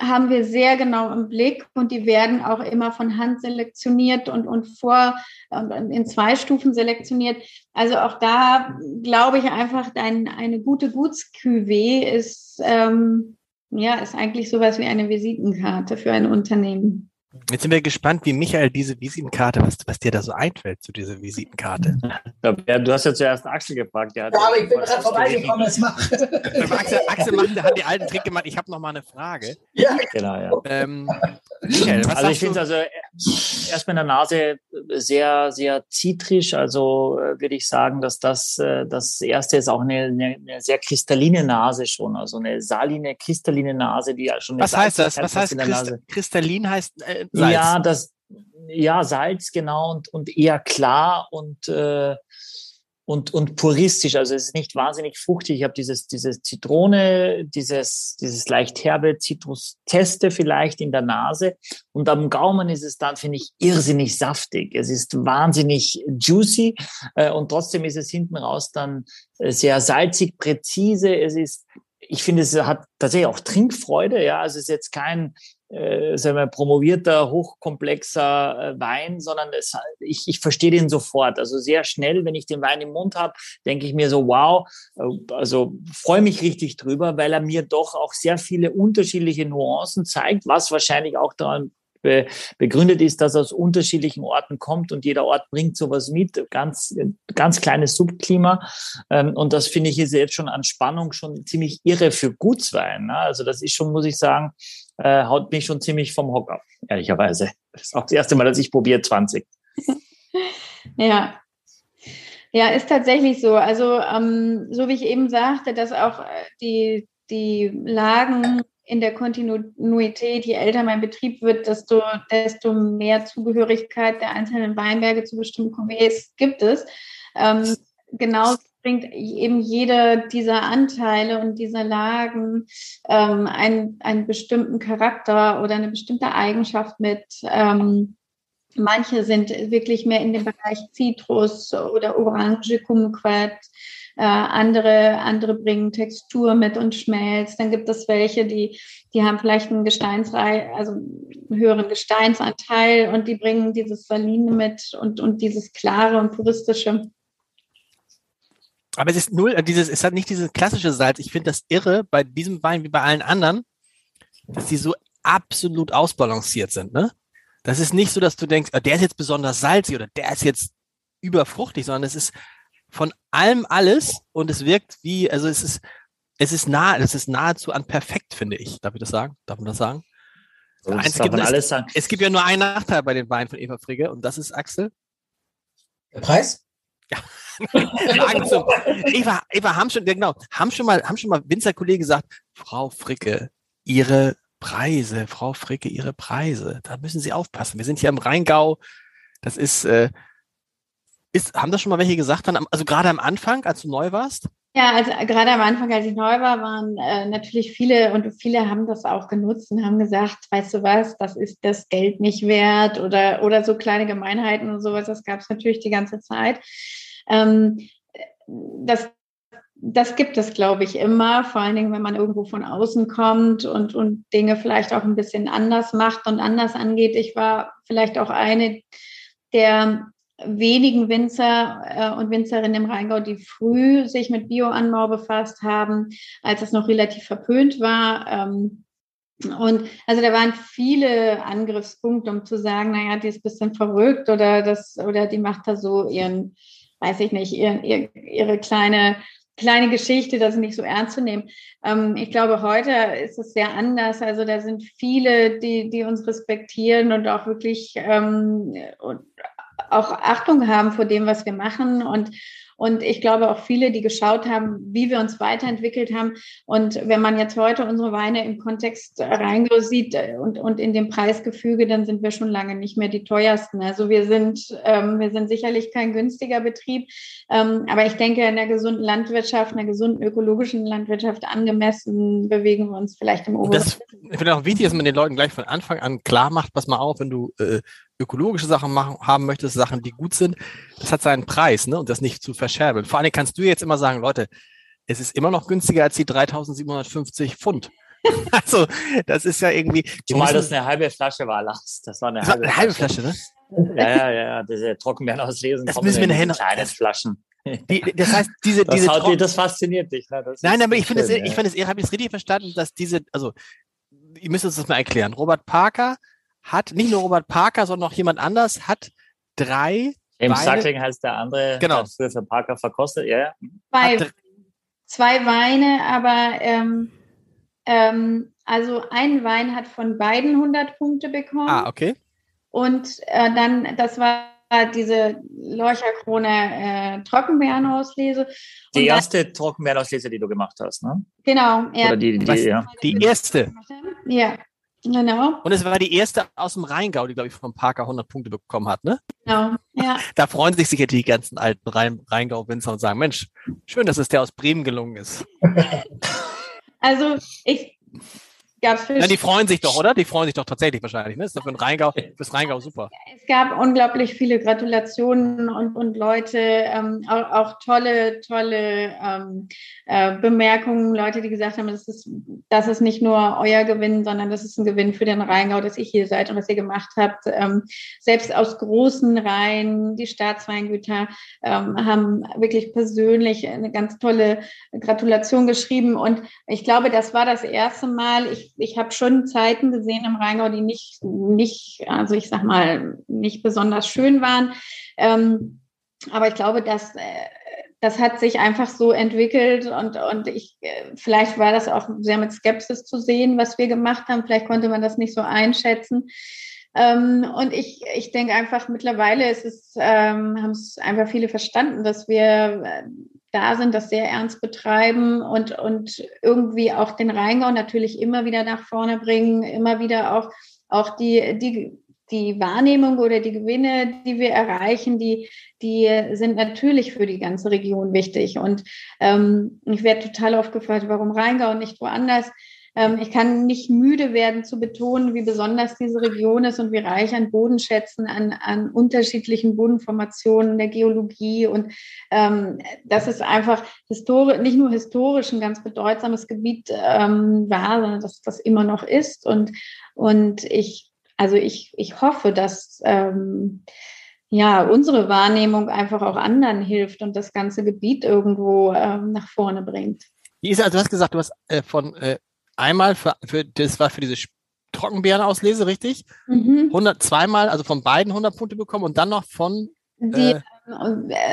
haben wir sehr genau im Blick und die werden auch immer von Hand selektioniert und, und vor und in zwei Stufen selektioniert. Also auch da glaube ich einfach, ein, eine gute Gutsküve ist, ähm, ja, ist eigentlich sowas wie eine Visitenkarte für ein Unternehmen. Jetzt sind wir gespannt, wie Michael diese Visitenkarte, was, was dir da so einfällt zu dieser Visitenkarte. Ja, du hast ja zuerst Axel gefragt. ja, aber ich bin gerade vorbeigekommen, das macht. Axel, Axel macht, hat die alten Trick gemacht. Ich habe noch mal eine Frage. Ja, genau. Ja. Ähm, Michael, was also ich finde es also erstmal in der Nase sehr, sehr zitrisch. Also äh, würde ich sagen, dass das äh, das erste ist auch eine, eine, sehr kristalline Nase schon, also eine saline, kristalline Nase, die ja schon. Was heißt das? Was heißt Christ kristallin heißt äh, Salz? Ja, das ja Salz genau und und eher klar und äh, und, und puristisch. Also es ist nicht wahnsinnig fruchtig. Ich habe dieses, dieses Zitrone, dieses, dieses leicht herbe Zitrusteste vielleicht in der Nase. Und am Gaumen ist es dann, finde ich, irrsinnig saftig. Es ist wahnsinnig juicy äh, und trotzdem ist es hinten raus dann äh, sehr salzig, präzise. Es ist ich finde, es hat tatsächlich auch Trinkfreude. Ja, also es ist jetzt kein äh, sagen wir, promovierter, hochkomplexer äh, Wein, sondern es, ich, ich verstehe den sofort. Also sehr schnell, wenn ich den Wein im Mund habe, denke ich mir so, wow, äh, also freue mich richtig drüber, weil er mir doch auch sehr viele unterschiedliche Nuancen zeigt, was wahrscheinlich auch daran be begründet ist, dass er aus unterschiedlichen Orten kommt und jeder Ort bringt sowas mit, ganz, ganz kleines Subklima. Ähm, und das finde ich jetzt schon an Spannung schon ziemlich irre für Gutswein. Ne? Also das ist schon, muss ich sagen, äh, haut mich schon ziemlich vom Hocker, ehrlicherweise. Das ist auch das erste Mal, dass ich probiere 20. [LAUGHS] ja. Ja, ist tatsächlich so. Also, ähm, so wie ich eben sagte, dass auch äh, die, die Lagen in der Kontinuität, je älter mein Betrieb wird, desto, desto mehr Zugehörigkeit der einzelnen Weinberge zu bestimmten Cuvées gibt es. Ähm, genau bringt eben jeder dieser Anteile und dieser Lagen ähm, einen, einen bestimmten Charakter oder eine bestimmte Eigenschaft mit. Ähm, manche sind wirklich mehr in dem Bereich Zitrus oder Orange, Kumquat. Äh, andere, andere bringen Textur mit und Schmelz. Dann gibt es welche, die, die haben vielleicht einen Gesteinsrei, also einen höheren Gesteinsanteil und die bringen dieses Saline mit und, und dieses klare und puristische. Aber es ist null, äh, dieses, es hat nicht dieses klassische Salz. Ich finde das irre bei diesem Wein wie bei allen anderen, dass die so absolut ausbalanciert sind, ne? Das ist nicht so, dass du denkst, ah, der ist jetzt besonders salzig oder der ist jetzt überfruchtig, sondern es ist von allem alles und es wirkt wie, also es ist, es ist nah, es ist nahezu an perfekt, finde ich. Darf ich das sagen? Darf man das sagen? Das Eins, gibt, alles sagen. Es, es gibt ja nur einen Nachteil bei den Weinen von Eva Frigge und das ist Axel. Der Preis? [LAUGHS] Ja. zum, [LAUGHS] Eva, Eva, haben schon, genau, haben schon mal, haben schon mal Winzerkollegen gesagt, Frau Fricke, Ihre Preise, Frau Fricke, Ihre Preise, da müssen Sie aufpassen. Wir sind hier im Rheingau. Das ist, äh, ist, haben das schon mal welche gesagt dann, also gerade am Anfang, als du neu warst? Ja, also gerade am Anfang, als ich neu war, waren äh, natürlich viele und viele haben das auch genutzt und haben gesagt, weißt du was, das ist das Geld nicht wert oder, oder so kleine Gemeinheiten und sowas, das gab es natürlich die ganze Zeit. Ähm, das, das gibt es, glaube ich, immer, vor allen Dingen, wenn man irgendwo von außen kommt und, und Dinge vielleicht auch ein bisschen anders macht und anders angeht. Ich war vielleicht auch eine der wenigen Winzer äh, und Winzerinnen im Rheingau, die früh sich mit Bioanbau befasst haben, als es noch relativ verpönt war. Ähm, und also da waren viele Angriffspunkte, um zu sagen, naja, die ist ein bisschen verrückt oder das, oder die macht da so ihren weiß ich nicht, ihr, ihr, ihre kleine kleine Geschichte, das nicht so ernst zu nehmen. Ähm, ich glaube, heute ist es sehr anders. Also da sind viele, die, die uns respektieren und auch wirklich ähm, und auch Achtung haben vor dem, was wir machen und und ich glaube auch viele, die geschaut haben, wie wir uns weiterentwickelt haben. Und wenn man jetzt heute unsere Weine im Kontext Rheingau sieht äh, und, und in dem Preisgefüge, dann sind wir schon lange nicht mehr die teuersten. Also wir sind, ähm, wir sind sicherlich kein günstiger Betrieb. Ähm, aber ich denke, in der gesunden Landwirtschaft, in der gesunden ökologischen Landwirtschaft angemessen bewegen wir uns vielleicht im oberen. Das, ich finde auch wichtig, dass man den Leuten gleich von Anfang an klar macht, pass mal auf, wenn du äh, ökologische Sachen machen, haben möchtest, Sachen, die gut sind, das hat seinen Preis, ne? Und das nicht zu verscherbeln. Vor allem kannst du jetzt immer sagen, Leute, es ist immer noch günstiger als die 3750 Pfund. [LAUGHS] also, das ist ja irgendwie. Zumal das eine halbe Flasche war, Lars. Das war eine, halbe, eine halbe Flasche. Flasche, ne? Ja, ja, ja, diese Trockenbeeren auslesen. Das müssen wir nachher noch. Kleinen Flaschen. Die, das heißt, diese, [LAUGHS] das, diese Trocken das fasziniert dich. Ne? Das Nein, aber ich finde es, ich finde es, ich habe es richtig verstanden, dass diese, also, ihr müsst uns das mal erklären. Robert Parker hat, nicht nur Robert Parker, sondern auch jemand anders, hat drei. Im Sackling heißt der andere, genau. früher für Parker verkostet, ja. Zwei, zwei Weine, aber ähm, ähm, also ein Wein hat von beiden 100 Punkte bekommen. Ah, okay. Und äh, dann, das war diese Lorcherkrone äh, Trockenbeerenauslese. Die erste Trockenbeerenauslese, die du gemacht hast, ne? Genau. Oder die, die, die, ja. die erste. Ja. Genau. Und es war die erste aus dem Rheingau, die, glaube ich, von Parker 100 Punkte bekommen hat, ne? Genau, ja. [LAUGHS] Da freuen sich sicher die ganzen alten Rheingau-Winzer und sagen, Mensch, schön, dass es der aus Bremen gelungen ist. [LAUGHS] Also ich, gab's Fisch. Ja, die freuen sich doch, oder? Die freuen sich doch tatsächlich wahrscheinlich. Ne? Ist doch für den Rheingau, fürs Rheingau super. Es gab unglaublich viele Gratulationen und, und Leute, ähm, auch, auch, tolle, tolle ähm, äh, Bemerkungen, Leute, die gesagt haben, das ist, das ist nicht nur euer Gewinn, sondern das ist ein Gewinn für den Rheingau, dass ihr hier seid und was ihr gemacht habt. Ähm, selbst aus großen Reihen, die Staatsweingüter ähm, haben wirklich persönlich eine ganz tolle Gratulation geschrieben. Und ich glaube, das war das erste Mal. Ich, ich habe schon Zeiten gesehen im Rheingau, die nicht, nicht, also ich sag mal, nicht besonders schön waren. Ähm, aber ich glaube, dass äh, das hat sich einfach so entwickelt und, und ich, äh, vielleicht war das auch sehr mit Skepsis zu sehen, was wir gemacht haben. Vielleicht konnte man das nicht so einschätzen. Ähm, und ich, ich denke einfach, mittlerweile ist es, ähm, haben es einfach viele verstanden, dass wir äh, da sind, das sehr ernst betreiben und, und irgendwie auch den Rheingau natürlich immer wieder nach vorne bringen, immer wieder auch, auch die, die, die Wahrnehmung oder die Gewinne, die wir erreichen, die, die sind natürlich für die ganze Region wichtig. Und ähm, ich werde total oft gefragt, warum Rheingau und nicht woanders. Ähm, ich kann nicht müde werden zu betonen, wie besonders diese Region ist und wie reich an Bodenschätzen, an, an unterschiedlichen Bodenformationen der Geologie. Und ähm, das ist einfach nicht nur historisch ein ganz bedeutsames Gebiet ähm, war, sondern dass das immer noch ist. Und, und ich, also ich, ich hoffe, dass ähm, ja, unsere Wahrnehmung einfach auch anderen hilft und das ganze Gebiet irgendwo ähm, nach vorne bringt. Wie ist also, du hast gesagt, du hast äh, von äh, einmal für, für, das war für diese Trockenbeerenauslese, richtig? Mhm. 100, zweimal, also von beiden 100 Punkte bekommen und dann noch von. Die, äh,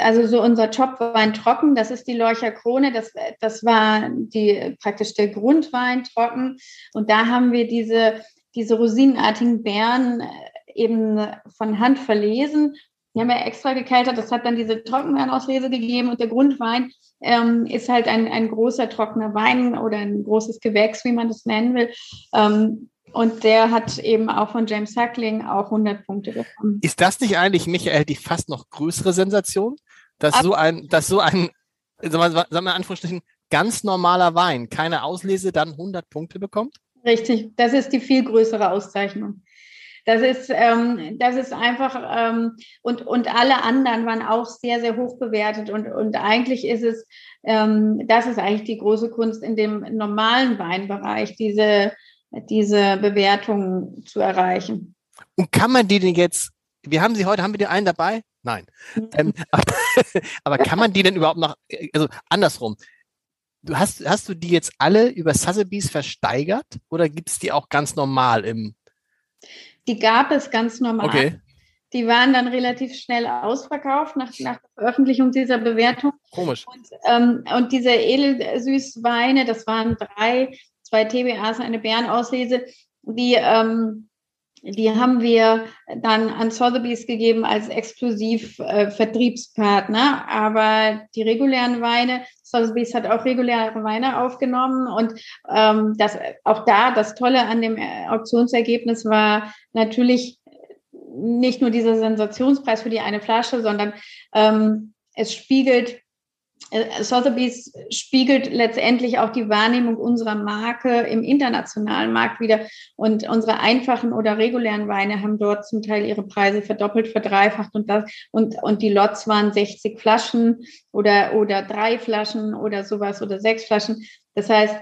also so unser Topwein trocken, das ist die Lorcher Krone, das, das war die, praktisch der Grundwein trocken. Und da haben wir diese, diese rosinenartigen Beeren äh, eben von Hand verlesen. Die haben wir extra gekeltert, das hat dann diese Trockenweinauslese gegeben und der Grundwein ähm, ist halt ein, ein großer trockener Wein oder ein großes Gewächs, wie man das nennen will. Ähm, und der hat eben auch von James Suckling auch 100 Punkte bekommen. Ist das nicht eigentlich, Michael, die fast noch größere Sensation? Dass Ab so ein, dass so ein, sagen wir, in Anführungsstrichen, ganz normaler Wein keine Auslese dann 100 Punkte bekommt? Richtig, das ist die viel größere Auszeichnung. Das ist, ähm, das ist einfach, ähm, und, und alle anderen waren auch sehr, sehr hoch bewertet. Und, und eigentlich ist es, ähm, das ist eigentlich die große Kunst in dem normalen Weinbereich, diese, diese Bewertung zu erreichen. Und kann man die denn jetzt, wir haben sie heute, haben wir den einen dabei? Nein. Mhm. Ähm, [LAUGHS] aber, aber kann man die denn überhaupt noch, also andersrum, du hast, hast du die jetzt alle über Sotheby's versteigert oder gibt es die auch ganz normal im die gab es ganz normal. Okay. Die waren dann relativ schnell ausverkauft nach, nach der Veröffentlichung dieser Bewertung. Komisch. Und, ähm, und diese Edelsüßweine, das waren drei, zwei TBAs, eine Bärenauslese, die, ähm, die haben wir dann an Sotheby's gegeben als exklusiv äh, Vertriebspartner. Aber die regulären Weine, Sotheby's hat auch reguläre Weine aufgenommen und ähm, das, auch da das Tolle an dem äh, Auktionsergebnis war natürlich nicht nur dieser Sensationspreis für die eine Flasche, sondern ähm, es spiegelt äh, Sotheby's spiegelt letztendlich auch die Wahrnehmung unserer Marke im internationalen Markt wieder. Und unsere einfachen oder regulären Weine haben dort zum Teil ihre Preise verdoppelt, verdreifacht und das, und, und die Lots waren 60 Flaschen oder, oder drei Flaschen oder sowas oder sechs Flaschen. Das heißt,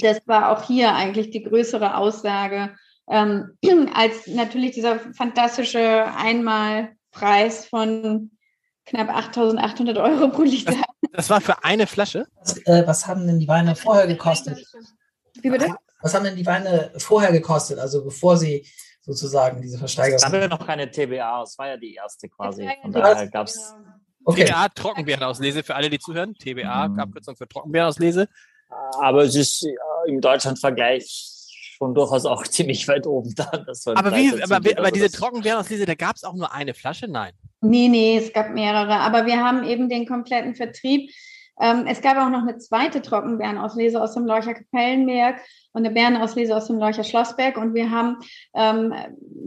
das war auch hier eigentlich die größere Aussage, ähm, [CLEARS THROAT] als natürlich dieser fantastische Einmalpreis von knapp 8.800 Euro pro Liter. Das, das, war für eine Flasche? Was, äh, was haben denn die Weine vorher gekostet? Wie bitte? Was haben denn die Weine vorher gekostet, also bevor sie sozusagen diese Versteigerung... Es gab ja noch keine TBA, es war ja die erste quasi. Von daher gab es... Okay. TBA, Trockenbeerenauslese für alle, die zuhören. TBA, mhm. Abkürzung für Trockenbeerenauslese. Aber es ist im Deutschlandvergleich schon durchaus auch [LAUGHS] ziemlich weit oben da. aber, wie, aber, aber, aber diese Trockenbeerenauslese, da gab es auch nur eine Flasche? Nein. Nee, nee, es gab mehrere. Aber wir haben eben den kompletten Vertrieb. Ähm, es gab auch noch eine zweite Trockenbeerenauslese aus dem Leucher Kapellenberg und eine Bärenauslese aus dem Leucher Schlossberg. Und wir haben, ähm,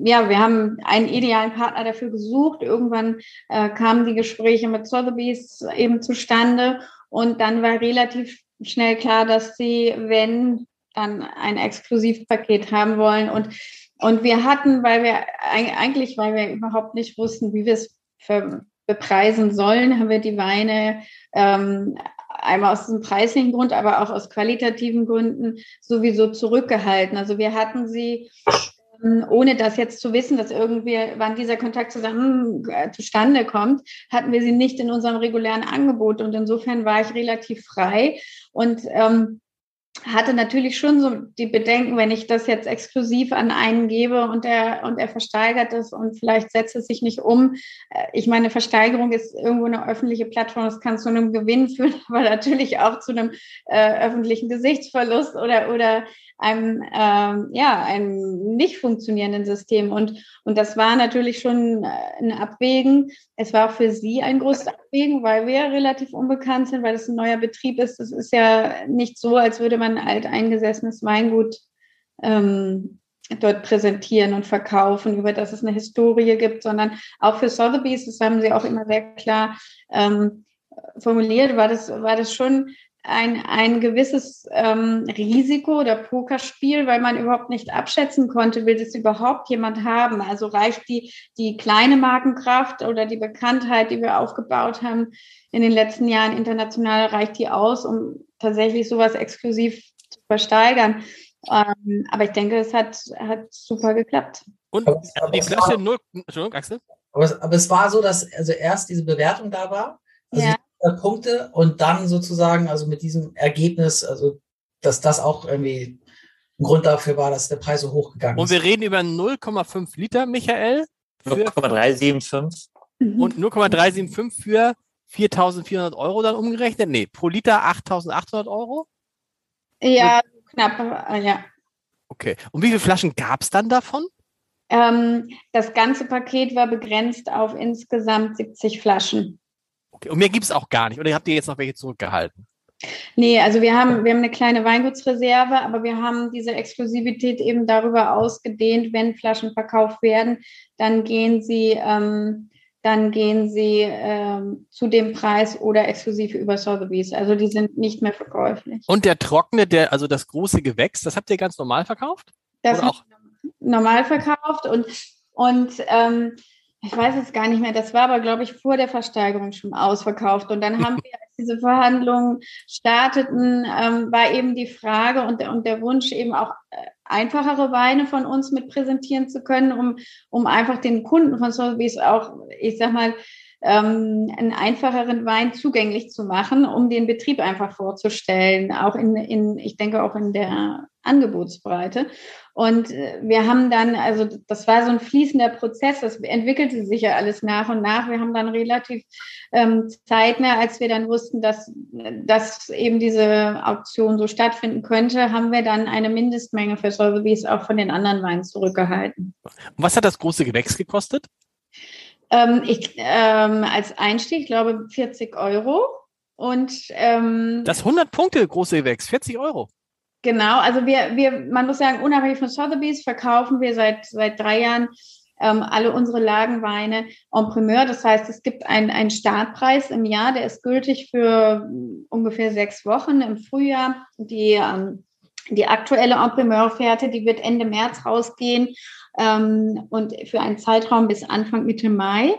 ja, wir haben einen idealen Partner dafür gesucht. Irgendwann äh, kamen die Gespräche mit Sotheby's eben zustande. Und dann war relativ schnell klar, dass sie, wenn dann ein Exklusivpaket haben wollen. Und, und wir hatten, weil wir eigentlich, weil wir überhaupt nicht wussten, wie wir es bepreisen sollen, haben wir die Weine ähm, einmal aus dem preislichen Grund, aber auch aus qualitativen Gründen sowieso zurückgehalten. Also wir hatten sie ähm, ohne das jetzt zu wissen, dass irgendwie, wann dieser Kontakt zusammen äh, zustande kommt, hatten wir sie nicht in unserem regulären Angebot. Und insofern war ich relativ frei und ähm, hatte natürlich schon so die Bedenken, wenn ich das jetzt exklusiv an einen gebe und er, und er versteigert es und vielleicht setzt es sich nicht um. Äh, ich meine, Versteigerung ist irgendwo eine öffentliche Plattform, das kann zu einem Gewinn führen, [LAUGHS] aber natürlich auch zu einem äh, öffentlichen Gesichtsverlust oder, oder einem, ähm, ja, einem nicht funktionierenden System. Und, und das war natürlich schon äh, ein Abwägen. Es war auch für Sie ein großes Abwägen, weil wir relativ unbekannt sind, weil es ein neuer Betrieb ist. Das ist ja nicht so, als würde man ein alteingesessenes Weingut ähm, dort präsentieren und verkaufen, über das es eine Historie gibt, sondern auch für Sotheby's, das haben Sie auch immer sehr klar ähm, formuliert, war das, war das schon ein, ein gewisses ähm, Risiko oder Pokerspiel, weil man überhaupt nicht abschätzen konnte, will das überhaupt jemand haben. Also reicht die, die kleine Markenkraft oder die Bekanntheit, die wir aufgebaut haben in den letzten Jahren international, reicht die aus, um tatsächlich sowas exklusiv zu versteigern. Ähm, aber ich denke, es hat, hat super geklappt. Und also die Flasche null, Entschuldigung, Axel? Aber es, aber es war so, dass also erst diese Bewertung da war. Also ja. Punkte und dann sozusagen, also mit diesem Ergebnis, also dass das auch irgendwie ein Grund dafür war, dass der Preis so hoch gegangen ist. Und wir reden über 0,5 Liter, Michael. 0,375. Mhm. Und 0,375 für 4.400 Euro dann umgerechnet? Nee, pro Liter 8.800 Euro? Ja, knapp, äh, ja. Okay. Und wie viele Flaschen gab es dann davon? Ähm, das ganze Paket war begrenzt auf insgesamt 70 Flaschen. Okay. Und mehr gibt es auch gar nicht. Oder habt ihr jetzt noch welche zurückgehalten? Nee, also wir haben, wir haben eine kleine Weingutsreserve, aber wir haben diese Exklusivität eben darüber ausgedehnt, wenn Flaschen verkauft werden, dann gehen sie, ähm, dann gehen sie ähm, zu dem Preis oder exklusiv über Sotheby's. Also die sind nicht mehr verkäuflich. Und der trockene, der, also das große Gewächs, das habt ihr ganz normal verkauft? Das Oder wir normal verkauft und, und ähm, ich weiß es gar nicht mehr, das war aber, glaube ich, vor der Versteigerung schon ausverkauft. Und dann haben [LAUGHS] wir, als diese Verhandlungen starteten, ähm, war eben die Frage und, und der Wunsch, eben auch äh, einfachere Weine von uns mit präsentieren zu können, um, um einfach den Kunden von Sotheby's auch, ich sag mal, ähm, einen einfacheren Wein zugänglich zu machen, um den Betrieb einfach vorzustellen, auch in, in ich denke auch in der Angebotsbreite. Und äh, wir haben dann, also das war so ein fließender Prozess, das entwickelte sich ja alles nach und nach. Wir haben dann relativ ähm, zeitnah, als wir dann wussten, dass, dass eben diese Auktion so stattfinden könnte, haben wir dann eine Mindestmenge für Sotheby's auch von den anderen Weinen zurückgehalten. Was hat das große Gewächs gekostet? Ähm, ich, ähm, als Einstieg, glaube 40 Euro. Und ähm, Das 100 Punkte große Gewächs, 40 Euro. Genau, also wir, wir, man muss sagen, unabhängig von Sotheby's verkaufen wir seit, seit drei Jahren ähm, alle unsere Lagenweine en primeur. Das heißt, es gibt einen, einen Startpreis im Jahr, der ist gültig für ungefähr sechs Wochen im Frühjahr. Die, ähm, die aktuelle en primeur-Fährte, die wird Ende März rausgehen ähm, und für einen Zeitraum bis Anfang Mitte Mai.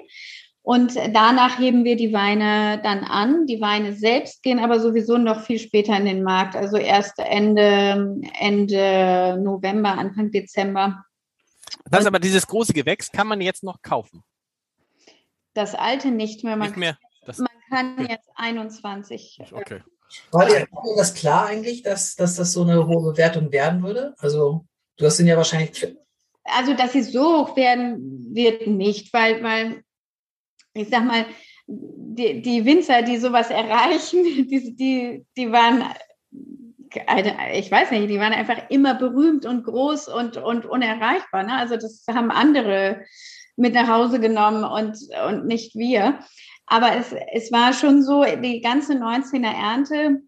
Und danach heben wir die Weine dann an. Die Weine selbst gehen aber sowieso noch viel später in den Markt, also erst Ende, Ende November, Anfang Dezember. Das heißt aber, dieses große Gewächs kann man jetzt noch kaufen. Das alte nicht mehr. Man, Nicht mehr. Das, man kann okay. jetzt 21. okay. War dir, war dir das klar eigentlich, dass, dass das so eine hohe Bewertung werden würde? Also, du hast ihn ja wahrscheinlich. Also, dass sie so hoch werden, wird nicht, weil, weil ich sag mal, die, die Winzer, die sowas erreichen, [LAUGHS] die, die, die waren, ich weiß nicht, die waren einfach immer berühmt und groß und, und unerreichbar. Ne? Also das haben andere mit nach Hause genommen und, und nicht wir. Aber es, es war schon so, die ganze 19er Ernte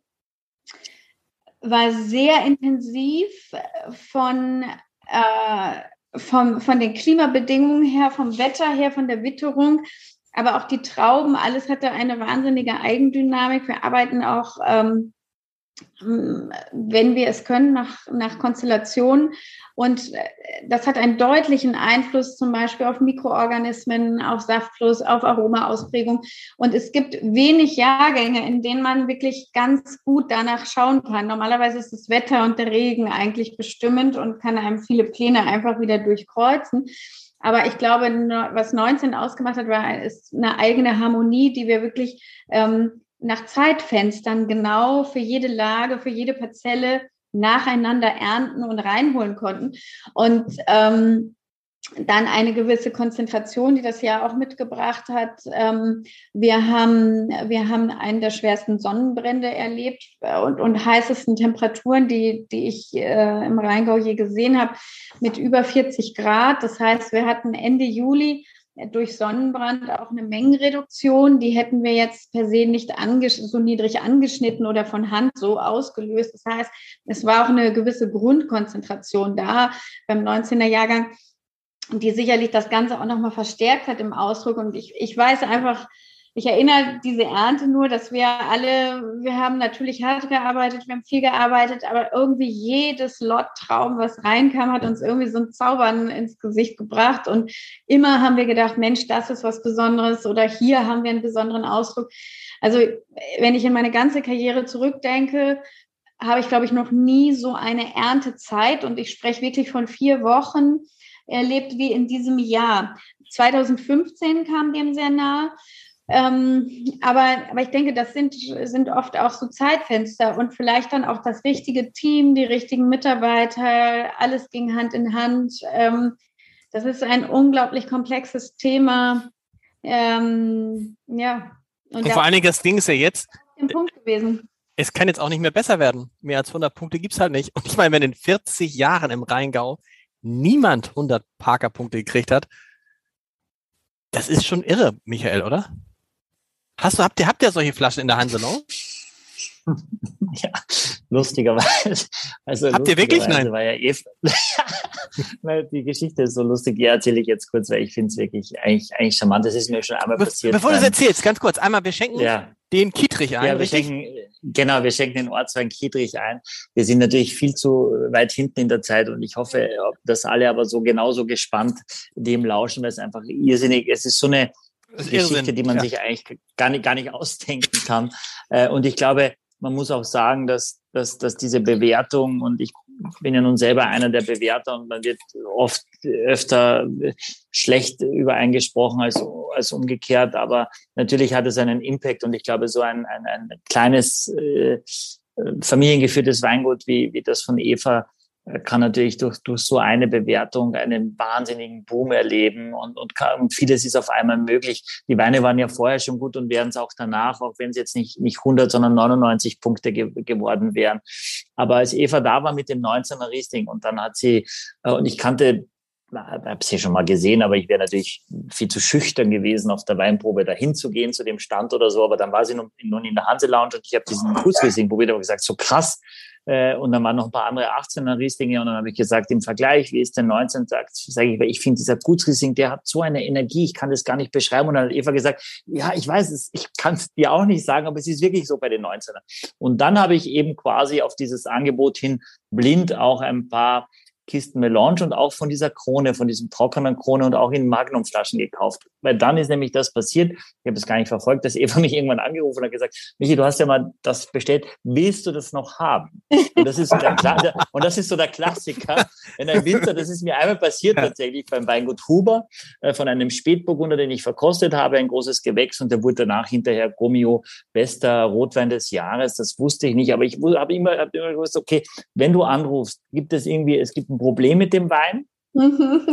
war sehr intensiv von, äh, vom, von den Klimabedingungen her, vom Wetter her, von der Witterung aber auch die Trauben, alles hatte eine wahnsinnige Eigendynamik. Wir arbeiten auch ähm, wenn wir es können, nach, nach Konstellationen. Und äh, das hat einen deutlichen Einfluss zum Beispiel auf Mikroorganismen, auf Saftfluss, auf Aromaausprägung. Und es gibt wenig Jahrgänge, in denen man wirklich ganz gut danach schauen kann. Normalerweise ist das Wetter und der Regen eigentlich bestimmend und kann einem viele Pläne einfach wieder durchkreuzen. Aber ich glaube, was 19 ausgemacht hat, war ist eine eigene Harmonie, die wir wirklich ähm, nach Zeitfenstern genau für jede Lage, für jede Parzelle nacheinander ernten und reinholen konnten. Und ähm, dann eine gewisse Konzentration, die das Jahr auch mitgebracht hat. Ähm, wir, haben, wir haben einen der schwersten Sonnenbrände erlebt und, und heißesten Temperaturen, die, die ich äh, im Rheingau je gesehen habe, mit über 40 Grad. Das heißt, wir hatten Ende Juli durch Sonnenbrand auch eine Mengenreduktion. Die hätten wir jetzt per se nicht so niedrig angeschnitten oder von Hand so ausgelöst. Das heißt, es war auch eine gewisse Grundkonzentration da beim 19er Jahrgang, die sicherlich das Ganze auch nochmal verstärkt hat im Ausdruck. Und ich, ich weiß einfach, ich erinnere diese Ernte nur, dass wir alle, wir haben natürlich hart gearbeitet, wir haben viel gearbeitet, aber irgendwie jedes Lot Traum, was reinkam, hat uns irgendwie so ein Zaubern ins Gesicht gebracht. Und immer haben wir gedacht, Mensch, das ist was Besonderes oder hier haben wir einen besonderen Ausdruck. Also wenn ich in meine ganze Karriere zurückdenke, habe ich, glaube ich, noch nie so eine Erntezeit und ich spreche wirklich von vier Wochen erlebt wie in diesem Jahr. 2015 kam dem sehr nahe. Ähm, aber, aber ich denke, das sind, sind oft auch so Zeitfenster und vielleicht dann auch das richtige Team, die richtigen Mitarbeiter, alles ging Hand in Hand. Ähm, das ist ein unglaublich komplexes Thema. Ähm, ja. Und, und vor allen Dingen, das Ding ist ja jetzt, Punkt gewesen. es kann jetzt auch nicht mehr besser werden. Mehr als 100 Punkte gibt es halt nicht. Und ich meine, wenn in 40 Jahren im Rheingau niemand 100 Parker-Punkte gekriegt hat, das ist schon irre, Michael, oder? Hast du, habt ihr, habt ihr solche Flaschen in der Hanselau? [LAUGHS] ja, lustigerweise. Also Habt ihr wirklich? Nein. War ja eh, [LAUGHS] die Geschichte ist so lustig. Ja, erzähle ich jetzt kurz, weil ich finde es wirklich eigentlich, eigentlich charmant. Das ist mir schon einmal Be passiert. Bevor du es erzählst, ganz kurz, einmal, wir schenken ja. den Kietrich ein. Ja, wir schenken, genau, wir schenken den Ortswein Kietrich ein. Wir sind natürlich viel zu weit hinten in der Zeit und ich hoffe, dass alle aber so genauso gespannt dem lauschen, weil es einfach irrsinnig, es ist so eine, Geschichte, die man ja. sich eigentlich gar nicht, gar nicht ausdenken kann. Äh, und ich glaube, man muss auch sagen, dass, dass, dass diese Bewertung, und ich bin ja nun selber einer der Bewerter und man wird oft öfter schlecht über einen gesprochen als, als umgekehrt, aber natürlich hat es einen Impact und ich glaube, so ein, ein, ein kleines äh, familiengeführtes Weingut wie, wie das von Eva kann natürlich durch, durch so eine Bewertung einen wahnsinnigen Boom erleben und, und, kann, und vieles ist auf einmal möglich. Die Weine waren ja vorher schon gut und werden es auch danach, auch wenn es jetzt nicht, nicht 100, sondern 99 Punkte ge geworden wären. Aber als Eva da war mit dem 19er Riesling und dann hat sie, äh, und ich kannte habe sie schon mal gesehen, aber ich wäre natürlich viel zu schüchtern gewesen, auf der Weinprobe dahin zu gehen zu dem Stand oder so. Aber dann war sie nun, nun in der Hanse Lounge und ich habe diesen Kurzriesling probiert und gesagt, so krass, äh, und dann waren noch ein paar andere 18er Rieslinge und dann habe ich gesagt, im Vergleich, wie ist der 19? Sagt, sage ich, weil ich finde, dieser Gutsriesling, der hat so eine Energie, ich kann das gar nicht beschreiben. Und dann hat Eva gesagt, ja, ich weiß es, ich kann es dir auch nicht sagen, aber es ist wirklich so bei den 19er. Und dann habe ich eben quasi auf dieses Angebot hin blind auch ein paar Kisten Melange und auch von dieser Krone, von diesem trockenen Krone und auch in Magnumflaschen gekauft. Weil dann ist nämlich das passiert, ich habe es gar nicht verfolgt, dass Eva [LAUGHS] mich irgendwann angerufen und hat gesagt, Michi, du hast ja mal das bestellt, willst du das noch haben? Und das ist so der, [LAUGHS] und das ist so der Klassiker. In einem Winter, das ist mir einmal passiert tatsächlich beim Weingut Huber, äh, von einem Spätburgunder, den ich verkostet habe, ein großes Gewächs und der wurde danach hinterher Gomio bester Rotwein des Jahres. Das wusste ich nicht, aber ich habe immer, hab immer gewusst, okay, wenn du anrufst, gibt es irgendwie, es gibt ein Problem mit dem Wein.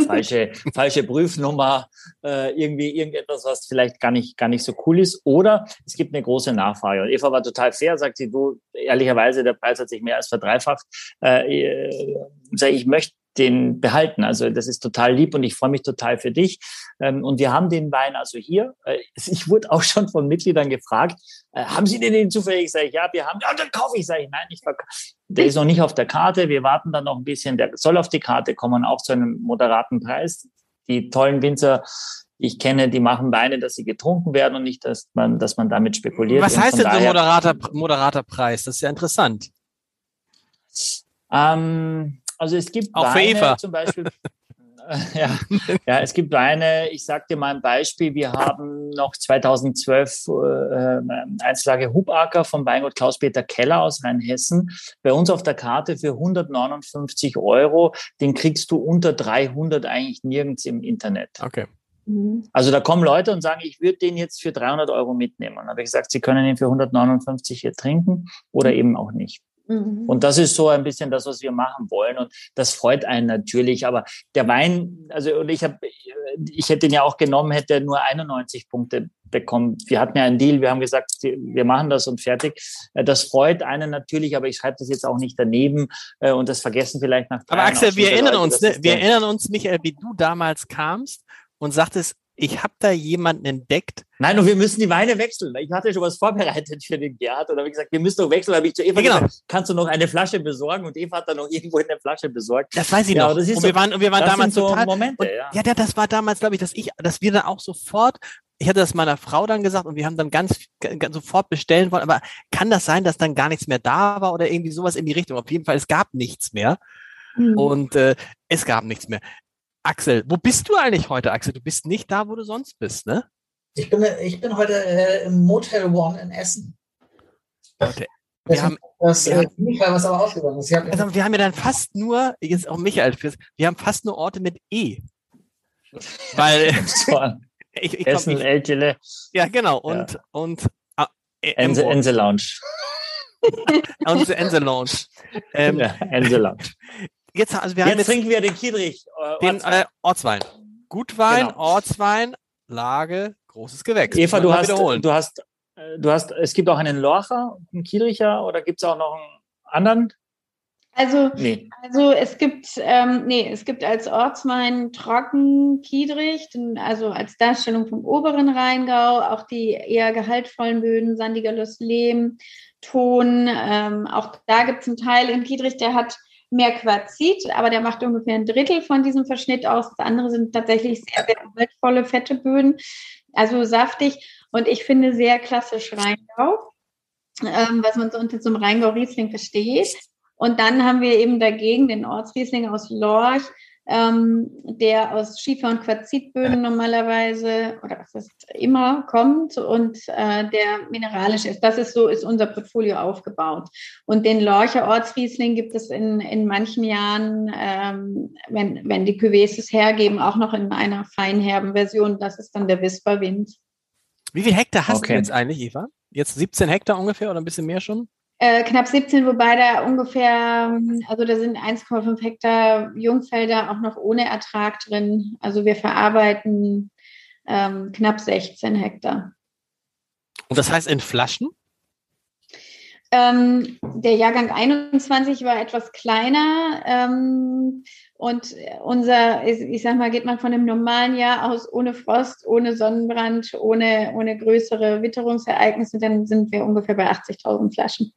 falsche, falsche Prüfnummer, äh, irgendwie irgendetwas, was vielleicht gar nicht, gar nicht so cool ist. Oder es gibt eine große Nachfrage. Und Eva war total fair, sagt sie, du, ehrlicherweise, der Preis hat sich mehr als verdreifacht. Äh, äh, ich möchte den behalten. Also das ist total lieb und ich freue mich total für dich. Ähm, und wir haben den Wein also hier. Äh, ich wurde auch schon von Mitgliedern gefragt, äh, haben Sie den zufällig? Sag ich, ja, wir haben. Ja, dann kaufe ich. Sage ich, nein, ich verkaufe. Der ist noch nicht auf der Karte. Wir warten dann noch ein bisschen. Der soll auf die Karte kommen, auch zu einem moderaten Preis. Die tollen Winzer Ich kenne, die machen Weine, dass sie getrunken werden und nicht, dass man, dass man damit spekuliert. Was heißt denn so moderater, moderater Preis? Das ist ja interessant. Ähm, also es gibt auch Weine, für Eva zum Beispiel. [LAUGHS] [LAUGHS] ja, ja, es gibt eine, ich sage dir mal ein Beispiel, wir haben noch 2012 äh, Einzellage Hubacker vom Weingut Klaus-Peter Keller aus Rheinhessen bei uns auf der Karte für 159 Euro. Den kriegst du unter 300 eigentlich nirgends im Internet. Okay. Mhm. Also da kommen Leute und sagen, ich würde den jetzt für 300 Euro mitnehmen. Dann habe ich gesagt, sie können ihn für 159 hier trinken oder eben auch nicht. Mhm. Und das ist so ein bisschen das, was wir machen wollen. Und das freut einen natürlich. Aber der Wein, also und ich habe, ich hätte ihn ja auch genommen, hätte nur 91 Punkte bekommen. Wir hatten ja einen Deal, wir haben gesagt, wir machen das und fertig. Äh, das freut einen natürlich, aber ich schreibe das jetzt auch nicht daneben äh, und das vergessen vielleicht nach. Aber Axel, wir erinnern Leute, uns, ne? wir erinnern uns, Michael, wie du damals kamst und sagtest, ich habe da jemanden entdeckt. Nein, und wir müssen die Weine wechseln. Ich hatte schon was vorbereitet für den Gerhard und habe gesagt, wir müssen doch wechseln. Da habe ich zu Eva ja, genau. gesagt, kannst du noch eine Flasche besorgen? Und Eva hat dann noch irgendwo eine Flasche besorgt. Das weiß ich ja, noch. Das ist und so, wir waren, und wir waren damals so total. Momente, und, ja. ja, das war damals, glaube ich, dass ich, dass wir dann auch sofort ich hatte das meiner Frau dann gesagt und wir haben dann ganz, ganz, sofort bestellen wollen. Aber kann das sein, dass dann gar nichts mehr da war oder irgendwie sowas in die Richtung? Auf jeden Fall, es gab nichts mehr. Mhm. Und äh, es gab nichts mehr. Axel, wo bist du eigentlich heute, Axel? Du bist nicht da, wo du sonst bist, ne? Ich bin, ich bin heute äh, im Motel One in Essen. Okay. Wir das haben, das, wir, äh, Michael, was aber ausgegangen ist. Also wir haben ja dann fast nur, jetzt auch Michael, wir haben fast nur Orte mit E. Weil [LAUGHS] [LAUGHS] ich, ich Essen, glaub, Eltele. Ja, genau. Und, ja. und ah, äh, Ense, Ense Lounge. [LAUGHS] Ense, Ense Lounge. Ähm, ja, Ense Lounge. Jetzt, also wir jetzt, jetzt trinken wir den Kiedrich. Äh, den äh, Ortswein. Gutwein, genau. Ortswein, Lage, großes Gewächs. Eva, du hast, du hast, äh, du hast, es gibt auch einen Lorcher, einen Kiedricher oder gibt es auch noch einen anderen? Also, nee. also es gibt, ähm, nee, es gibt als Ortswein trocken Kiedrich, also als Darstellung vom oberen Rheingau, auch die eher gehaltvollen Böden, sandiger Lehm, Ton, ähm, auch da gibt es einen Teil in Kiedrich, der hat mehr Quarzit, aber der macht ungefähr ein Drittel von diesem Verschnitt aus. Das andere sind tatsächlich sehr, sehr wertvolle, fette Böden, also saftig und ich finde sehr klassisch Rheingau, ähm, was man so unter so einem Rheingau-Riesling versteht. Und dann haben wir eben dagegen den Ortsriesling aus Lorch, ähm, der aus Schiefer- und Quarzitböden normalerweise oder was ist immer kommt und äh, der mineralisch ist. Das ist so, ist unser Portfolio aufgebaut. Und den Lorcher Ortsriesling gibt es in, in manchen Jahren, ähm, wenn, wenn die Cuvées es hergeben, auch noch in einer feinherben Version. Das ist dann der Wisperwind. Wie viel Hektar hast okay. du jetzt eigentlich, Eva? Jetzt 17 Hektar ungefähr oder ein bisschen mehr schon? Äh, knapp 17, wobei da ungefähr, also da sind 1,5 Hektar Jungfelder auch noch ohne Ertrag drin. Also wir verarbeiten ähm, knapp 16 Hektar. Und das heißt in Flaschen? Ähm, der Jahrgang 21 war etwas kleiner ähm, und unser, ich, sag mal, geht man von einem normalen Jahr aus ohne Frost, ohne Sonnenbrand, ohne, ohne größere Witterungsereignisse, dann sind wir ungefähr bei 80.000 Flaschen.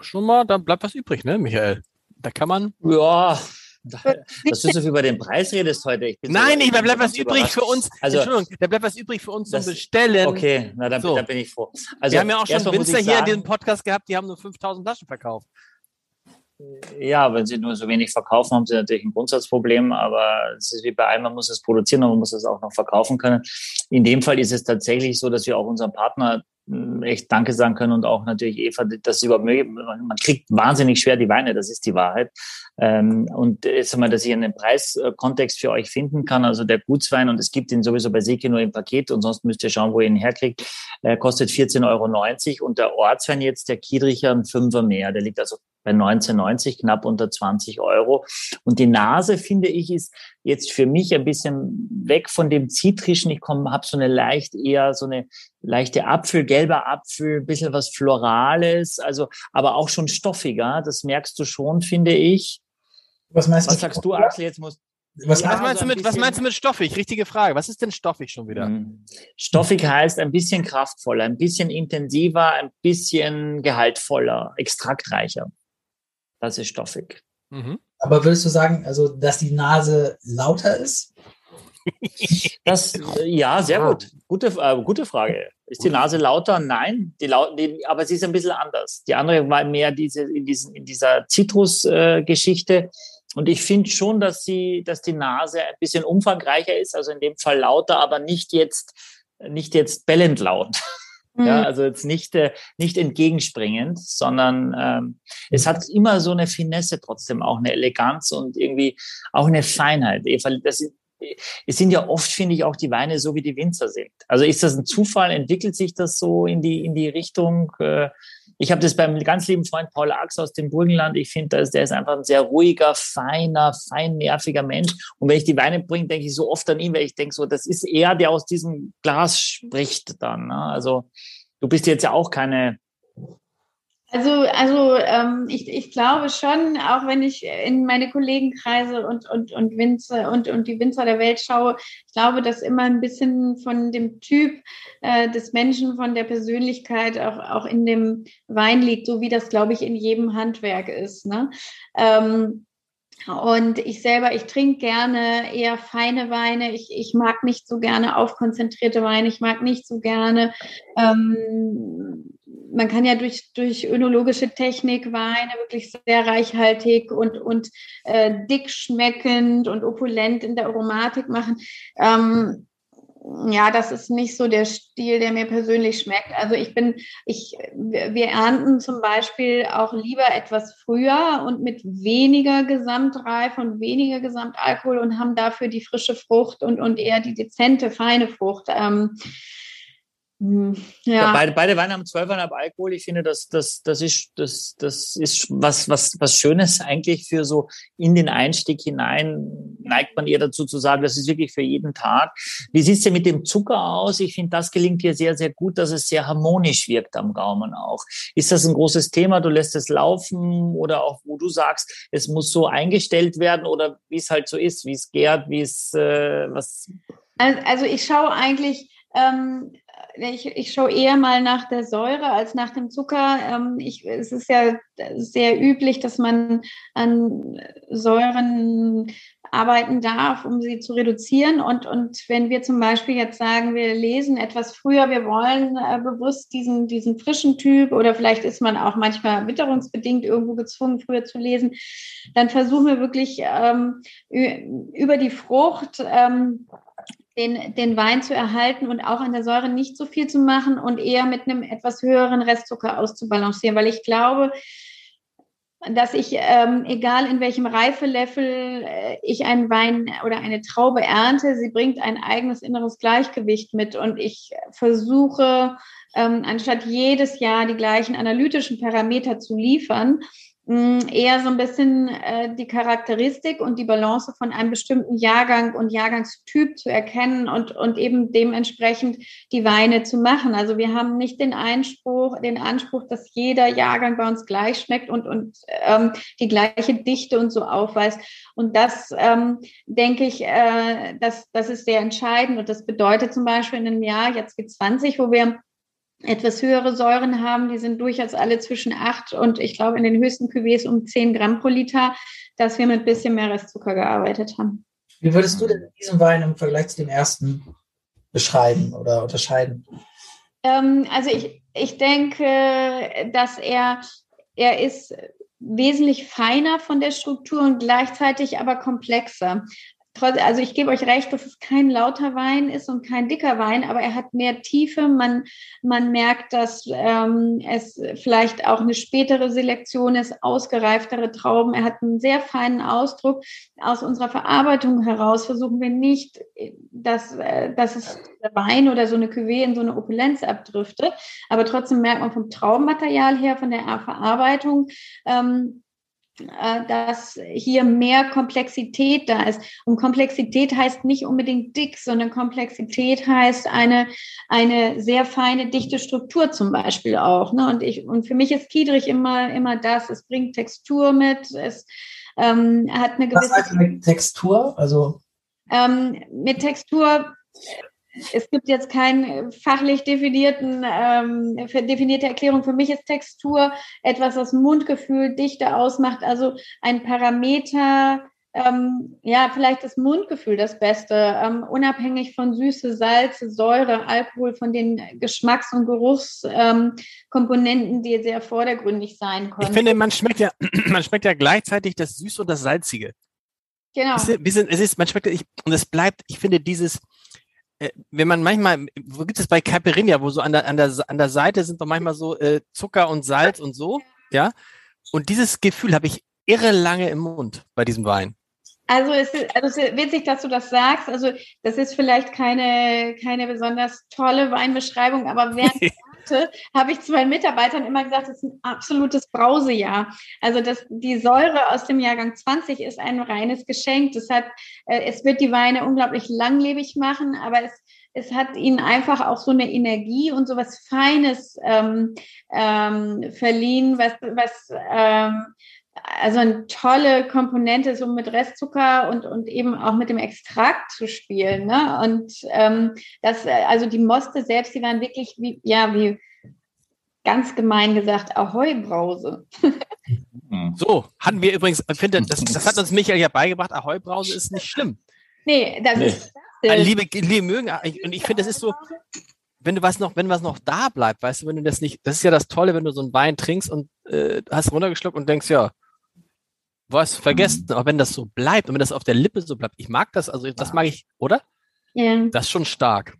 Schon mal, da bleibt was übrig, ne, Michael? Da kann man. Ja, dass du so viel über den Preis redest heute. Nein, so, ich, da bleibt was übrig für uns. Also, Entschuldigung, da bleibt was übrig für uns das, zum Bestellen. Okay, na dann, so. dann bin ich froh. Also, Wir haben ja auch schon Winzer hier in diesem Podcast gehabt, die haben nur 5000 Flaschen verkauft. Ja, wenn sie nur so wenig verkaufen, haben sie natürlich ein Grundsatzproblem, aber es ist wie bei allem, man muss es produzieren und man muss es auch noch verkaufen können. In dem Fall ist es tatsächlich so, dass wir auch unseren Partner echt Danke sagen können und auch natürlich Eva, das überhaupt man kriegt wahnsinnig schwer die Weine, das ist die Wahrheit. Ähm, und jetzt einmal, dass ich einen Preiskontext für euch finden kann, also der Gutswein, und es gibt ihn sowieso bei Seki nur im Paket und sonst müsst ihr schauen, wo ihr ihn herkriegt, äh, kostet 14,90 Euro und der Ortswein jetzt, der Kiedricher, ein Fünfer mehr, der liegt also bei 1990 knapp unter 20 Euro. Und die Nase, finde ich, ist jetzt für mich ein bisschen weg von dem Zitrischen. Ich komme, habe so eine leicht eher so eine leichte Apfel, gelber Apfel, ein bisschen was Florales, also aber auch schon stoffiger. Das merkst du schon, finde ich. Was meinst was du? sagst du, Axel? Jetzt musst was, ja, was, meinst so du mit, was meinst du mit stoffig? Richtige Frage. Was ist denn stoffig schon wieder? Mhm. Stoffig heißt ein bisschen kraftvoller, ein bisschen intensiver, ein bisschen gehaltvoller, extraktreicher. Das ist stoffig. Mhm. Aber würdest du sagen, also, dass die Nase lauter ist? [LAUGHS] Das, ja, sehr gut. Gute, äh, gute Frage. Ist die Nase lauter? Nein, die, die, aber sie ist ein bisschen anders. Die andere war mehr diese, in, diesen, in dieser Zitrus-Geschichte. Äh, und ich finde schon, dass sie, dass die Nase ein bisschen umfangreicher ist, also in dem Fall lauter, aber nicht jetzt, nicht jetzt bellend laut. [LAUGHS] Mhm. Ja, also jetzt nicht, äh, nicht entgegenspringend, sondern ähm, es hat immer so eine Finesse trotzdem, auch eine Eleganz und irgendwie auch eine Feinheit. Eva, das, es sind ja oft, finde ich, auch die Weine so, wie die Winzer sind. Also ist das ein Zufall? Entwickelt sich das so in die, in die Richtung? Äh, ich habe das beim ganz lieben Freund Paul Ax aus dem Burgenland. Ich finde, der ist einfach ein sehr ruhiger, feiner, feinnerviger Mensch. Und wenn ich die Weine bringe, denke ich so oft an ihn, weil ich denke so, das ist er, der aus diesem Glas spricht dann. Ne? Also du bist jetzt ja auch keine also, also ähm, ich, ich glaube schon, auch wenn ich in meine Kollegenkreise und, und, und Winzer und, und die Winzer der Welt schaue, ich glaube, dass immer ein bisschen von dem Typ äh, des Menschen, von der Persönlichkeit auch, auch in dem Wein liegt, so wie das, glaube ich, in jedem Handwerk ist. Ne? Ähm, und ich selber, ich trinke gerne eher feine Weine. Ich, ich mag nicht so gerne aufkonzentrierte Weine. Ich mag nicht so gerne ähm, man kann ja durch, durch önologische Technik Weine wirklich sehr reichhaltig und, und äh, dick schmeckend und opulent in der Aromatik machen. Ähm, ja, das ist nicht so der Stil, der mir persönlich schmeckt. Also ich bin, ich, wir ernten zum Beispiel auch lieber etwas früher und mit weniger Gesamtreife und weniger Gesamtalkohol und haben dafür die frische Frucht und, und eher die dezente, feine Frucht. Ähm, hm, ja. ja. beide, beide Weine haben 12,5 Alkohol. Ich finde, das, das, das ist, das, das ist was, was, was Schönes eigentlich für so in den Einstieg hinein neigt man eher dazu zu sagen, das ist wirklich für jeden Tag. Wie sieht's denn mit dem Zucker aus? Ich finde, das gelingt dir sehr, sehr gut, dass es sehr harmonisch wirkt am Gaumen auch. Ist das ein großes Thema? Du lässt es laufen oder auch, wo du sagst, es muss so eingestellt werden oder wie es halt so ist, wie es gärt, wie es, äh, was? Also ich schaue eigentlich, ähm, ich, ich schaue eher mal nach der Säure als nach dem Zucker. Ähm, ich, es ist ja sehr üblich, dass man an Säuren arbeiten darf, um sie zu reduzieren. Und, und wenn wir zum Beispiel jetzt sagen, wir lesen etwas früher, wir wollen äh, bewusst diesen, diesen frischen Typ oder vielleicht ist man auch manchmal witterungsbedingt irgendwo gezwungen, früher zu lesen, dann versuchen wir wirklich ähm, über die Frucht ähm, den, den Wein zu erhalten und auch an der Säure nicht so viel zu machen und eher mit einem etwas höheren Restzucker auszubalancieren, weil ich glaube, dass ich, ähm, egal in welchem Reifelevel äh, ich einen Wein oder eine Traube ernte, sie bringt ein eigenes inneres Gleichgewicht mit. Und ich versuche, ähm, anstatt jedes Jahr die gleichen analytischen Parameter zu liefern, eher so ein bisschen äh, die Charakteristik und die Balance von einem bestimmten Jahrgang und Jahrgangstyp zu erkennen und, und eben dementsprechend die Weine zu machen. Also wir haben nicht den Einspruch, den Anspruch, dass jeder Jahrgang bei uns gleich schmeckt und, und ähm, die gleiche Dichte und so aufweist. Und das ähm, denke ich, äh, das, das ist sehr entscheidend. Und das bedeutet zum Beispiel in einem Jahr, jetzt wie 20, wo wir etwas höhere Säuren haben. Die sind durchaus alle zwischen 8 und ich glaube in den höchsten Cuvées um 10 Gramm pro Liter, dass wir mit ein bisschen mehr Restzucker gearbeitet haben. Wie würdest du denn diesen Wein im Vergleich zu dem ersten beschreiben oder unterscheiden? Ähm, also ich, ich denke, dass er, er ist wesentlich feiner von der Struktur und gleichzeitig aber komplexer also ich gebe euch recht, dass es kein lauter Wein ist und kein dicker Wein, aber er hat mehr Tiefe. Man, man merkt, dass ähm, es vielleicht auch eine spätere Selektion ist, ausgereiftere Trauben. Er hat einen sehr feinen Ausdruck. Aus unserer Verarbeitung heraus versuchen wir nicht, dass, äh, dass es Wein oder so eine Cuvée in so eine Opulenz abdriftet. Aber trotzdem merkt man vom Traubenmaterial her, von der Verarbeitung, ähm, äh, dass hier mehr Komplexität da ist. Und Komplexität heißt nicht unbedingt dick, sondern Komplexität heißt eine, eine sehr feine, dichte Struktur zum Beispiel auch. Ne? Und, ich, und für mich ist Kiedrich immer, immer das. Es bringt Textur mit, es ähm, hat eine gewisse. Was heißt mit Textur? Also ähm, mit Textur es gibt jetzt keinen fachlich definierten, ähm, definierte Erklärung. Für mich ist Textur etwas, was Mundgefühl, Dichte ausmacht, also ein Parameter, ähm, ja, vielleicht das Mundgefühl das Beste, ähm, unabhängig von Süße, Salze, Säure, Alkohol, von den Geschmacks- und Geruchskomponenten, ähm, die sehr vordergründig sein können. Ich finde, man schmeckt ja, [CLEARS THROAT] man schmeckt ja gleichzeitig das Süße und das Salzige. Genau. Es ist, es ist man schmeckt, ich, und es bleibt, ich finde dieses, äh, wenn man manchmal, wo gibt es bei Caipirinha, wo so an der, an der, an der Seite sind doch manchmal so äh, Zucker und Salz und so, ja. Und dieses Gefühl habe ich irre lange im Mund bei diesem Wein. Also es, ist, also es ist witzig, dass du das sagst. Also das ist vielleicht keine, keine besonders tolle Weinbeschreibung, aber während [LAUGHS] habe ich zu meinen Mitarbeitern immer gesagt, es ist ein absolutes Brausejahr. Also das, die Säure aus dem Jahrgang 20 ist ein reines Geschenk. Das hat, äh, es wird die Weine unglaublich langlebig machen, aber es, es hat ihnen einfach auch so eine Energie und so was Feines ähm, ähm, verliehen, was, was ähm, also eine tolle Komponente, so mit Restzucker und, und eben auch mit dem Extrakt zu spielen. Ne? Und ähm, das, also die Moste selbst, die waren wirklich wie, ja, wie ganz gemein gesagt, Ahoi-Brause. [LAUGHS] So, hatten wir übrigens, ich finde, das, das hat uns Michael ja beigebracht, Ahoi-Brause ist nicht schlimm. Nee, das nee. ist. Das liebe, liebe mögen, und ich finde, das ist so, wenn du was noch, wenn was noch da bleibt, weißt du, wenn du das nicht, das ist ja das Tolle, wenn du so einen Wein trinkst und äh, hast runtergeschluckt und denkst, ja, was vergessen, aber wenn das so bleibt und wenn das auf der Lippe so bleibt, ich mag das, also das mag ich, oder? Ja. Das ist schon stark.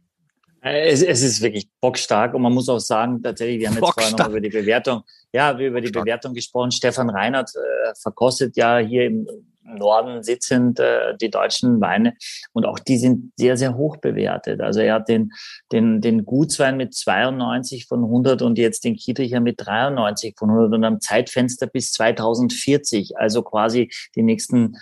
Äh, es, es ist wirklich bockstark und man muss auch sagen, tatsächlich, wir haben jetzt vorher noch über die Bewertung, ja, wir über die Bewertung gesprochen. Stefan Reinhardt äh, verkostet ja hier im Norden sitzend äh, die deutschen Weine. Und auch die sind sehr, sehr hoch bewertet. Also er hat den, den, den Gutswein mit 92 von 100 und jetzt den Kietricher mit 93 von 100 und am Zeitfenster bis 2040, also quasi die nächsten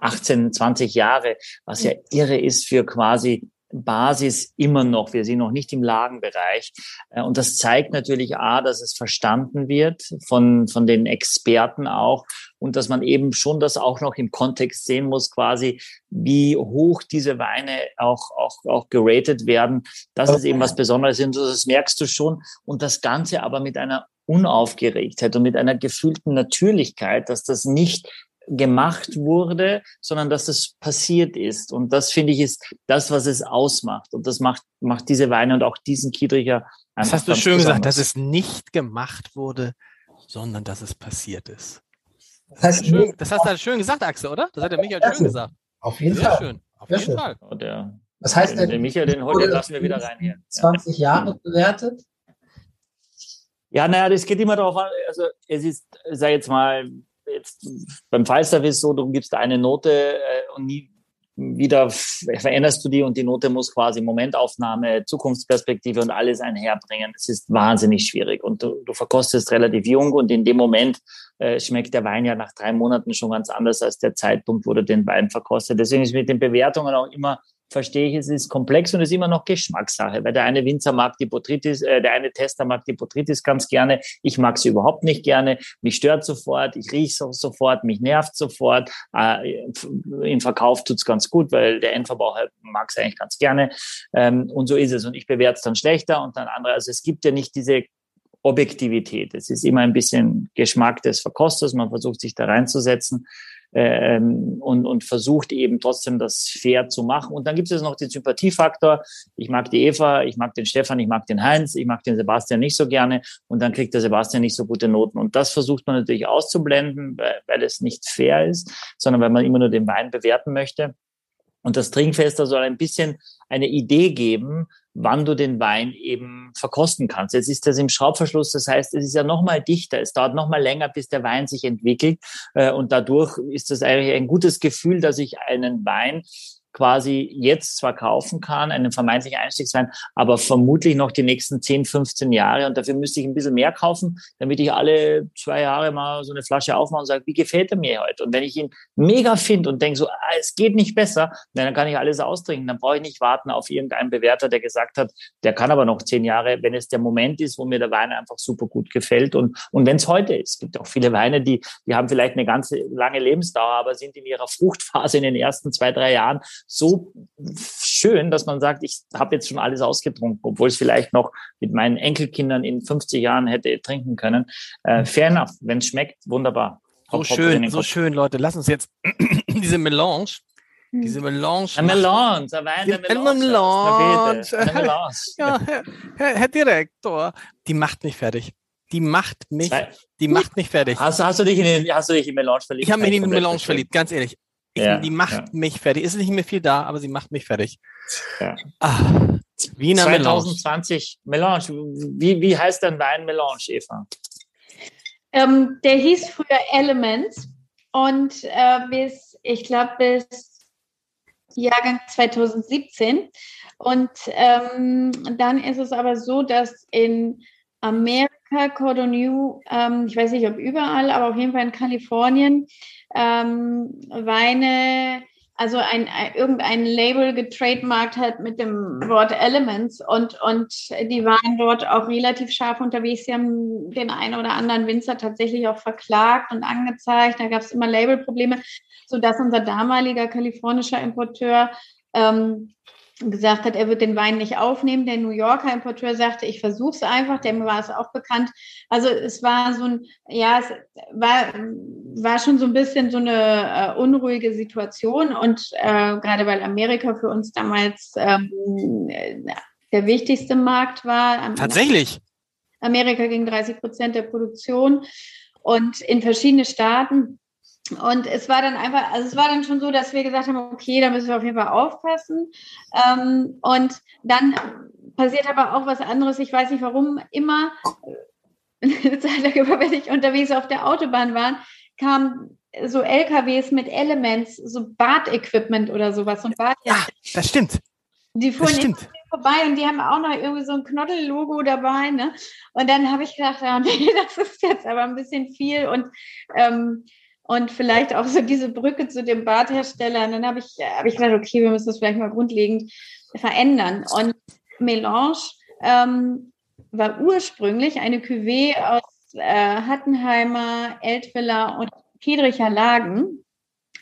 18, 20 Jahre, was ja irre ist für quasi Basis immer noch. Wir sind noch nicht im Lagenbereich. Äh, und das zeigt natürlich A, dass es verstanden wird von, von den Experten auch und dass man eben schon das auch noch im Kontext sehen muss, quasi, wie hoch diese Weine auch, auch, auch geratet werden. Das ist eben was Besonderes und das merkst du schon. Und das Ganze aber mit einer Unaufgeregtheit und mit einer gefühlten Natürlichkeit, dass das nicht gemacht wurde, sondern dass es passiert ist. Und das finde ich ist das, was es ausmacht. Und das macht, macht diese Weine und auch diesen Kiedricher einfach. Das hast du schön besonders. gesagt, dass es nicht gemacht wurde, sondern dass es passiert ist. Das, heißt, schön, das hast du schön gesagt, Axel, oder? Das hat der Michael schön gesagt. Auf jeden Sehr Fall. Schön. Auf Sehr jeden schön. Fall. Und der, das heißt, der, der Michael, den heute lassen wir wieder rein hier. 20 Jahre bewertet? Ja, naja, das geht immer darauf an, also es ist, sag jetzt mal, jetzt beim Fallservice so, du gibst eine Note äh, und nie wieder veränderst du die und die Note muss quasi Momentaufnahme, Zukunftsperspektive und alles einherbringen. Es ist wahnsinnig schwierig und du, du verkostest relativ jung und in dem Moment äh, schmeckt der Wein ja nach drei Monaten schon ganz anders als der Zeitpunkt, wo du den Wein verkostet. Deswegen ist mit den Bewertungen auch immer verstehe ich, es ist komplex und es ist immer noch Geschmackssache, weil der eine Winzer mag die Botrytis, äh, der eine Tester mag die Botrytis ganz gerne, ich mag sie überhaupt nicht gerne, mich stört sofort, ich rieche sofort, mich nervt sofort, äh, im Verkauf tut's ganz gut, weil der Endverbraucher mag es eigentlich ganz gerne ähm, und so ist es und ich bewerte es dann schlechter und dann andere, also es gibt ja nicht diese Objektivität. Es ist immer ein bisschen Geschmack des Verkosters. Man versucht sich da reinzusetzen ähm, und, und versucht eben trotzdem das fair zu machen. Und dann gibt es noch den Sympathiefaktor. Ich mag die Eva, ich mag den Stefan, ich mag den Heinz, ich mag den Sebastian nicht so gerne und dann kriegt der Sebastian nicht so gute Noten. Und das versucht man natürlich auszublenden, weil, weil es nicht fair ist, sondern weil man immer nur den Wein bewerten möchte. Und das Trinkfester soll ein bisschen eine Idee geben, wann du den Wein eben verkosten kannst. Jetzt ist das im Schraubverschluss, das heißt, es ist ja noch mal dichter, es dauert noch mal länger, bis der Wein sich entwickelt äh, und dadurch ist das eigentlich ein gutes Gefühl, dass ich einen Wein quasi jetzt zwar kaufen kann, einen vermeintlichen Einstiegswein, aber vermutlich noch die nächsten 10, 15 Jahre. Und dafür müsste ich ein bisschen mehr kaufen, damit ich alle zwei Jahre mal so eine Flasche aufmache und sage, wie gefällt er mir heute? Und wenn ich ihn mega finde und denke so, ah, es geht nicht besser, dann kann ich alles austrinken. Dann brauche ich nicht warten auf irgendeinen Bewerter, der gesagt hat, der kann aber noch zehn Jahre, wenn es der Moment ist, wo mir der Wein einfach super gut gefällt. Und, und wenn es heute ist, es gibt auch viele Weine, die, die haben vielleicht eine ganze lange Lebensdauer, aber sind in ihrer Fruchtphase in den ersten zwei, drei Jahren so schön, dass man sagt, ich habe jetzt schon alles ausgetrunken, obwohl es vielleicht noch mit meinen Enkelkindern in 50 Jahren hätte trinken können. Äh, fair enough, wenn es schmeckt, wunderbar. So schön, so schön, Leute. Lass uns jetzt [CLEARS THROAT] diese Melange, hm. diese Melange. Eine Melange, ein Wein der Melange. Melange. Eine Melange. [LAUGHS] Ja, Herr, Herr, Direktor, die macht mich fertig. Die macht mich, die macht mich fertig. Hast, hast, du dich in den, hast du dich in Melange verliebt? Ich habe mich in die Melange verliebt, ganz ehrlich. Ich, ja, die macht ja. mich fertig. Ist nicht mehr viel da, aber sie macht mich fertig. Ja. Ah, Wiener 2020 Melange. Melange. Wie, wie heißt dein Wein Melange, Eva? Ähm, der hieß früher Elements und äh, bis, ich glaube, bis Jahrgang 2017. Und ähm, dann ist es aber so, dass in Amerika Cordon New, ähm, ich weiß nicht, ob überall, aber auf jeden Fall in Kalifornien, ähm, Weine also ein, ein, irgendein Label getrademarkt hat mit dem Wort Elements und, und die waren dort auch relativ scharf unterwegs. Sie haben den einen oder anderen Winzer tatsächlich auch verklagt und angezeigt. Da gab es immer Labelprobleme, sodass unser damaliger kalifornischer Importeur ähm, gesagt hat, er wird den Wein nicht aufnehmen. Der New Yorker Importeur sagte, ich versuche es einfach, dem war es auch bekannt. Also es war so ein, ja, es war, war schon so ein bisschen so eine äh, unruhige Situation und äh, gerade weil Amerika für uns damals ähm, der wichtigste Markt war. Tatsächlich. Amerika ging 30 Prozent der Produktion und in verschiedene Staaten und es war dann einfach, also es war dann schon so, dass wir gesagt haben, okay, da müssen wir auf jeden Fall aufpassen. Ähm, und dann passiert aber auch was anderes. Ich weiß nicht warum, immer eine Zeit lang über, wenn ich unterwegs auf der Autobahn war, kamen so LKWs mit Elements, so Badequipment oder sowas. Und Bad ja, das stimmt. Die fuhren das stimmt. vorbei und die haben auch noch irgendwie so ein Knoddel-Logo dabei. Ne? Und dann habe ich gedacht, ja, [LAUGHS] nee, das ist jetzt aber ein bisschen viel. Und ähm, und vielleicht auch so diese Brücke zu dem Badhersteller. Und dann habe ich, hab ich gedacht, okay, wir müssen das vielleicht mal grundlegend verändern. Und Melange ähm, war ursprünglich eine Cuvée aus äh, Hattenheimer, Eltviller und Friedricher Lagen.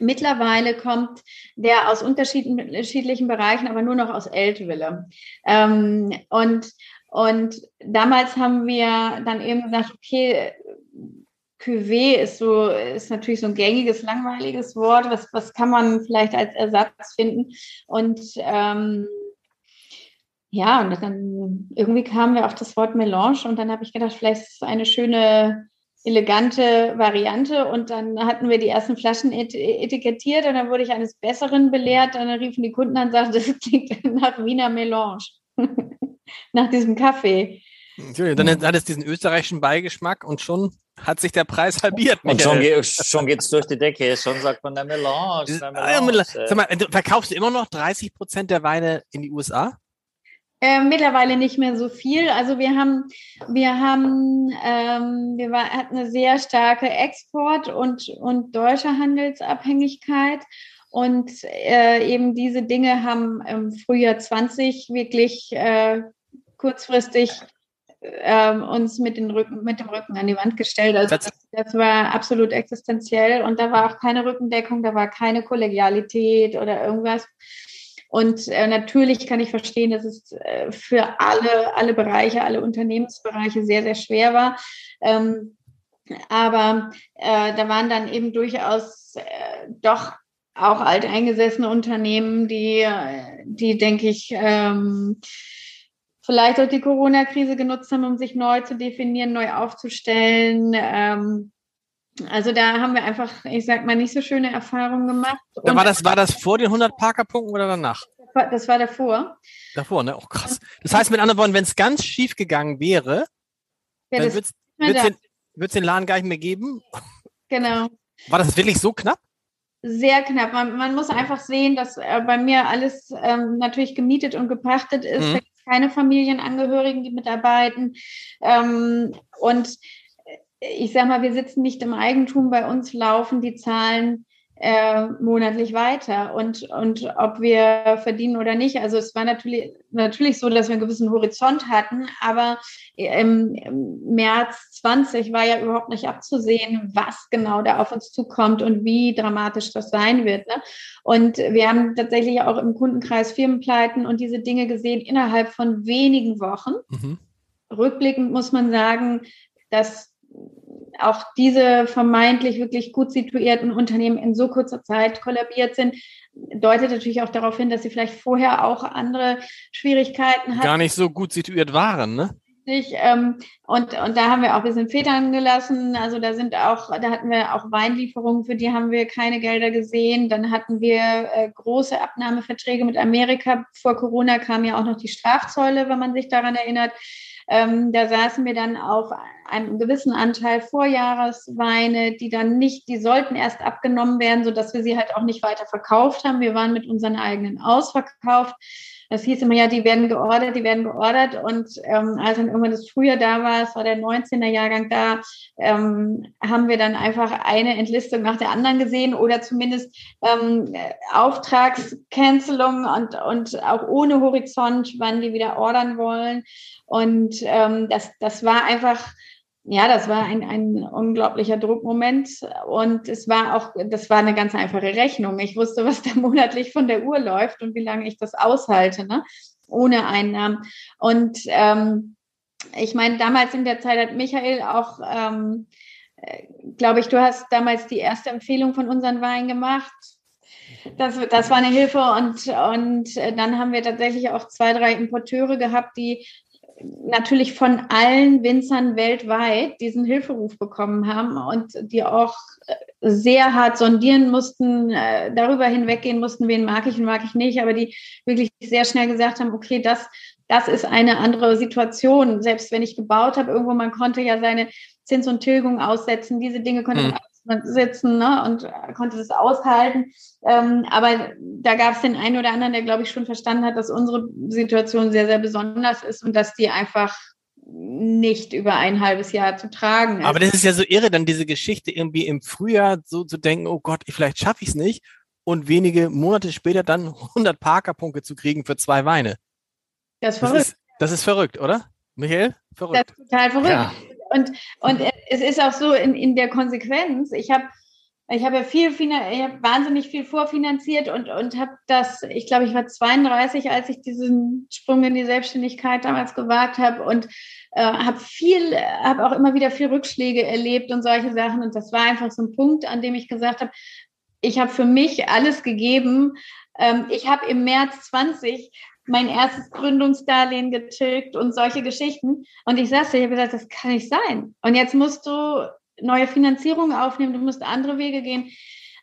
Mittlerweile kommt der aus unterschiedlichen Bereichen, aber nur noch aus Eltville. Ähm, und, und damals haben wir dann eben gesagt, okay, Cuvée ist so, ist natürlich so ein gängiges, langweiliges Wort. Was, was kann man vielleicht als Ersatz finden? Und ähm, ja, und dann irgendwie kamen wir auf das Wort Melange und dann habe ich gedacht, vielleicht ist es eine schöne, elegante Variante. Und dann hatten wir die ersten Flaschen etikettiert und dann wurde ich eines Besseren belehrt. Und dann riefen die Kunden an und sagten, [LAUGHS] das klingt nach Wiener Melange, [LAUGHS] nach diesem Kaffee. Dann hat es diesen österreichischen Beigeschmack und schon hat sich der Preis halbiert. Und schon, geht, schon geht es durch die Decke. Schon sagt man der Melange. Der Melange. Sag mal, verkaufst du immer noch 30 Prozent der Weine in die USA? Äh, mittlerweile nicht mehr so viel. Also wir haben, wir haben, ähm, wir war, hatten eine sehr starke Export- und, und deutsche Handelsabhängigkeit. Und äh, eben diese Dinge haben im Frühjahr 20 wirklich äh, kurzfristig ähm, uns mit, den Rücken, mit dem Rücken an die Wand gestellt. Also das, das, war absolut existenziell und da war auch keine Rückendeckung, da war keine Kollegialität oder irgendwas. Und äh, natürlich kann ich verstehen, dass es äh, für alle, alle Bereiche, alle Unternehmensbereiche sehr, sehr schwer war. Ähm, aber äh, da waren dann eben durchaus äh, doch auch alteingesessene Unternehmen, die, äh, die denke ich, ähm, vielleicht auch die Corona-Krise genutzt haben, um sich neu zu definieren, neu aufzustellen. Ähm, also da haben wir einfach, ich sag mal, nicht so schöne Erfahrungen gemacht. Da war das, war das vor den 100 Parker-Punkten oder danach? Das war davor. Davor, ne? Oh krass. Das heißt mit anderen Worten, wenn es ganz schief gegangen wäre, ja, dann wird es den, den Laden gar nicht mehr geben. Genau. War das wirklich so knapp? Sehr knapp. Man, man muss einfach sehen, dass äh, bei mir alles ähm, natürlich gemietet und gepachtet ist. Mhm keine Familienangehörigen, die mitarbeiten. Ähm, und ich sage mal, wir sitzen nicht im Eigentum, bei uns laufen die Zahlen äh, monatlich weiter und, und ob wir verdienen oder nicht. Also es war natürlich, natürlich so, dass wir einen gewissen Horizont hatten, aber im, im März 20 war ja überhaupt nicht abzusehen, was genau da auf uns zukommt und wie dramatisch das sein wird. Ne? Und wir haben tatsächlich auch im Kundenkreis Firmenpleiten und diese Dinge gesehen innerhalb von wenigen Wochen. Mhm. Rückblickend muss man sagen, dass auch diese vermeintlich wirklich gut situierten Unternehmen in so kurzer Zeit kollabiert sind, deutet natürlich auch darauf hin, dass sie vielleicht vorher auch andere Schwierigkeiten hatten. Gar nicht so gut situiert waren, ne? Ähm, und, und da haben wir auch ein bisschen Federn gelassen. Also da sind auch, da hatten wir auch Weinlieferungen, für die haben wir keine Gelder gesehen. Dann hatten wir äh, große Abnahmeverträge mit Amerika. Vor Corona kam ja auch noch die Strafzölle, wenn man sich daran erinnert. Ähm, da saßen wir dann auf einem gewissen Anteil Vorjahresweine, die dann nicht, die sollten erst abgenommen werden, sodass wir sie halt auch nicht weiter verkauft haben. Wir waren mit unseren eigenen ausverkauft. Das hieß immer, ja, die werden geordert, die werden geordert. Und ähm, als dann irgendwann das Frühjahr da war, es war der 19er Jahrgang da, ähm, haben wir dann einfach eine Entlistung nach der anderen gesehen oder zumindest ähm, Auftragscancelung und, und auch ohne Horizont, wann die wieder ordern wollen. Und ähm, das, das war einfach ja, das war ein, ein unglaublicher Druckmoment und es war auch, das war eine ganz einfache Rechnung. Ich wusste, was da [LAUGHS] monatlich von der Uhr läuft und wie lange ich das aushalte, ne? ohne Einnahmen. Und ähm, ich meine, damals in der Zeit hat Michael auch, ähm, äh, glaube ich, du hast damals die erste Empfehlung von unseren Wein gemacht. Das, das war eine Hilfe und, und äh, dann haben wir tatsächlich auch zwei, drei Importeure gehabt, die natürlich von allen Winzern weltweit diesen Hilferuf bekommen haben und die auch sehr hart sondieren mussten, äh, darüber hinweggehen mussten, wen mag ich und mag ich nicht, aber die wirklich sehr schnell gesagt haben, okay, das, das ist eine andere Situation. Selbst wenn ich gebaut habe, irgendwo, man konnte ja seine Zins und Tilgung aussetzen, diese Dinge konnte man hm sitzen ne, und konnte das aushalten. Ähm, aber da gab es den einen oder anderen, der, glaube ich, schon verstanden hat, dass unsere Situation sehr, sehr besonders ist und dass die einfach nicht über ein halbes Jahr zu tragen ist. Aber das ist ja so irre, dann diese Geschichte irgendwie im Frühjahr so zu denken, oh Gott, vielleicht schaffe ich es nicht und wenige Monate später dann 100 Parker-Punkte zu kriegen für zwei Weine. Das ist verrückt. Das ist, das ist verrückt, oder? Michael? Verrückt. Das ist total verrückt. Ja. Und, und es ist auch so in, in der Konsequenz, ich habe ich habe ja viel, ich habe wahnsinnig viel vorfinanziert und, und habe das, ich glaube, ich war 32, als ich diesen Sprung in die Selbstständigkeit damals gewagt habe und äh, habe viel, habe auch immer wieder viel Rückschläge erlebt und solche Sachen. Und das war einfach so ein Punkt, an dem ich gesagt habe, ich habe für mich alles gegeben. Ähm, ich habe im März 20 mein erstes Gründungsdarlehen getilgt und solche Geschichten. Und ich saß da, ich habe gesagt, das kann nicht sein. Und jetzt musst du neue Finanzierung aufnehmen, du musst andere Wege gehen.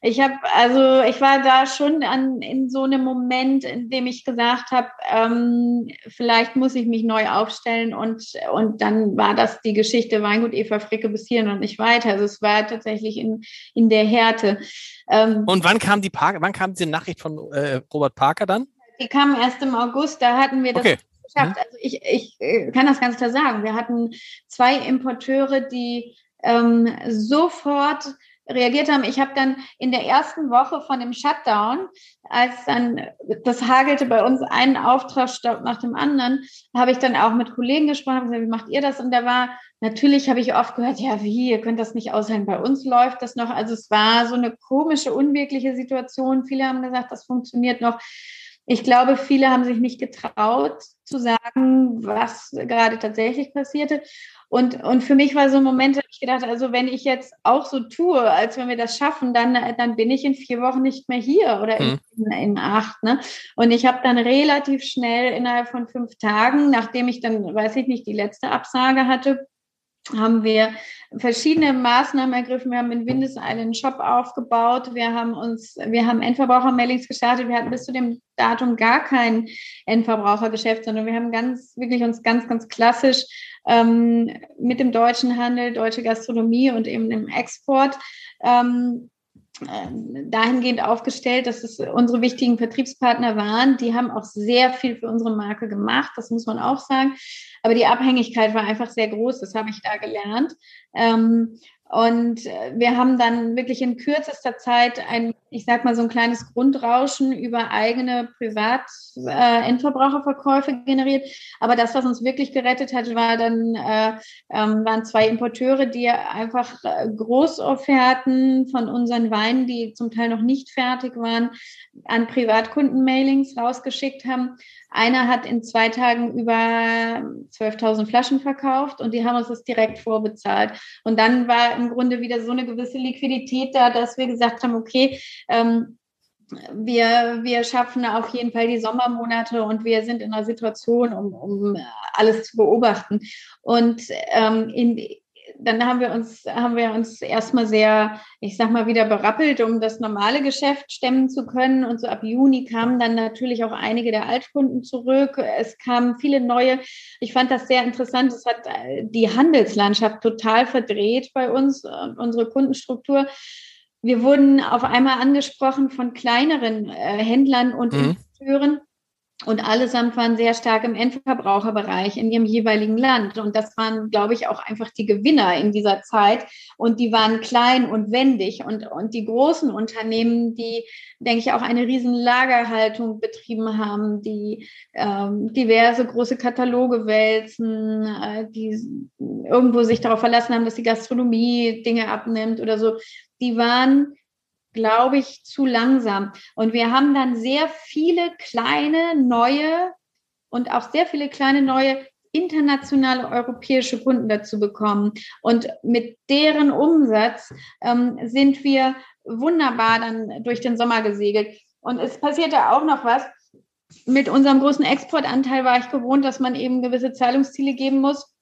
Ich habe, also ich war da schon an, in so einem Moment, in dem ich gesagt habe, ähm, vielleicht muss ich mich neu aufstellen und, und dann war das die Geschichte Weingut Eva Fricke bis hier und nicht weiter. Also es war tatsächlich in, in der Härte. Ähm, und wann kam die Parker, wann kam diese Nachricht von äh, Robert Parker dann? Die kamen erst im August, da hatten wir das okay. geschafft. Mhm. Also ich, ich äh, kann das ganz klar sagen. Wir hatten zwei Importeure, die ähm, sofort reagiert haben. Ich habe dann in der ersten Woche von dem Shutdown, als dann das hagelte bei uns einen Auftragsstopp nach dem anderen, habe ich dann auch mit Kollegen gesprochen, gesagt, wie macht ihr das? Und da war, natürlich habe ich oft gehört, ja, wie, ihr könnt das nicht aushalten, bei uns läuft das noch. Also es war so eine komische, unwirkliche Situation. Viele haben gesagt, das funktioniert noch. Ich glaube, viele haben sich nicht getraut zu sagen, was gerade tatsächlich passierte. Und, und für mich war so ein Moment, da habe ich gedacht, also wenn ich jetzt auch so tue, als wenn wir das schaffen, dann, dann bin ich in vier Wochen nicht mehr hier oder in, mhm. in, acht. Ne? Und ich habe dann relativ schnell innerhalb von fünf Tagen, nachdem ich dann, weiß ich nicht, die letzte Absage hatte, haben wir verschiedene Maßnahmen ergriffen. Wir haben in Windeseile einen Shop aufgebaut. Wir haben uns, wir haben Endverbrauchermailings gestartet. Wir hatten bis zu dem Datum gar kein Endverbrauchergeschäft, sondern wir haben ganz, wirklich uns ganz, ganz klassisch ähm, mit dem deutschen Handel, deutsche Gastronomie und eben dem Export ähm, dahingehend aufgestellt, dass es unsere wichtigen Vertriebspartner waren. Die haben auch sehr viel für unsere Marke gemacht, das muss man auch sagen. Aber die Abhängigkeit war einfach sehr groß, das habe ich da gelernt. Ähm, und wir haben dann wirklich in kürzester Zeit ein ich sag mal, so ein kleines Grundrauschen über eigene Privat-Endverbraucherverkäufe äh, generiert. Aber das, was uns wirklich gerettet hat, war dann, äh, ähm, waren zwei Importeure, die einfach äh, Großofferten von unseren Weinen, die zum Teil noch nicht fertig waren, an Privatkunden-Mailings rausgeschickt haben. Einer hat in zwei Tagen über 12.000 Flaschen verkauft und die haben uns das direkt vorbezahlt. Und dann war im Grunde wieder so eine gewisse Liquidität da, dass wir gesagt haben, okay, ähm, wir, wir schaffen auf jeden Fall die Sommermonate und wir sind in einer Situation, um, um alles zu beobachten. Und ähm, in, dann haben wir uns, haben wir uns erstmal sehr, ich sag mal, wieder berappelt, um das normale Geschäft stemmen zu können. Und so ab Juni kamen dann natürlich auch einige der Altkunden zurück. Es kamen viele neue. Ich fand das sehr interessant. Es hat äh, die Handelslandschaft total verdreht bei uns, und unsere Kundenstruktur. Wir wurden auf einmal angesprochen von kleineren äh, Händlern und mhm. Importeuren. Und allesamt waren sehr stark im Endverbraucherbereich in ihrem jeweiligen Land. Und das waren, glaube ich, auch einfach die Gewinner in dieser Zeit. Und die waren klein und wendig. Und, und die großen Unternehmen, die, denke ich, auch eine riesen Lagerhaltung betrieben haben, die ähm, diverse große Kataloge wälzen, äh, die irgendwo sich darauf verlassen haben, dass die Gastronomie Dinge abnimmt oder so, die waren, glaube ich, zu langsam. Und wir haben dann sehr viele kleine, neue und auch sehr viele kleine, neue internationale europäische Kunden dazu bekommen. Und mit deren Umsatz ähm, sind wir wunderbar dann durch den Sommer gesegelt. Und es passierte auch noch was. Mit unserem großen Exportanteil war ich gewohnt, dass man eben gewisse Zahlungsziele geben muss,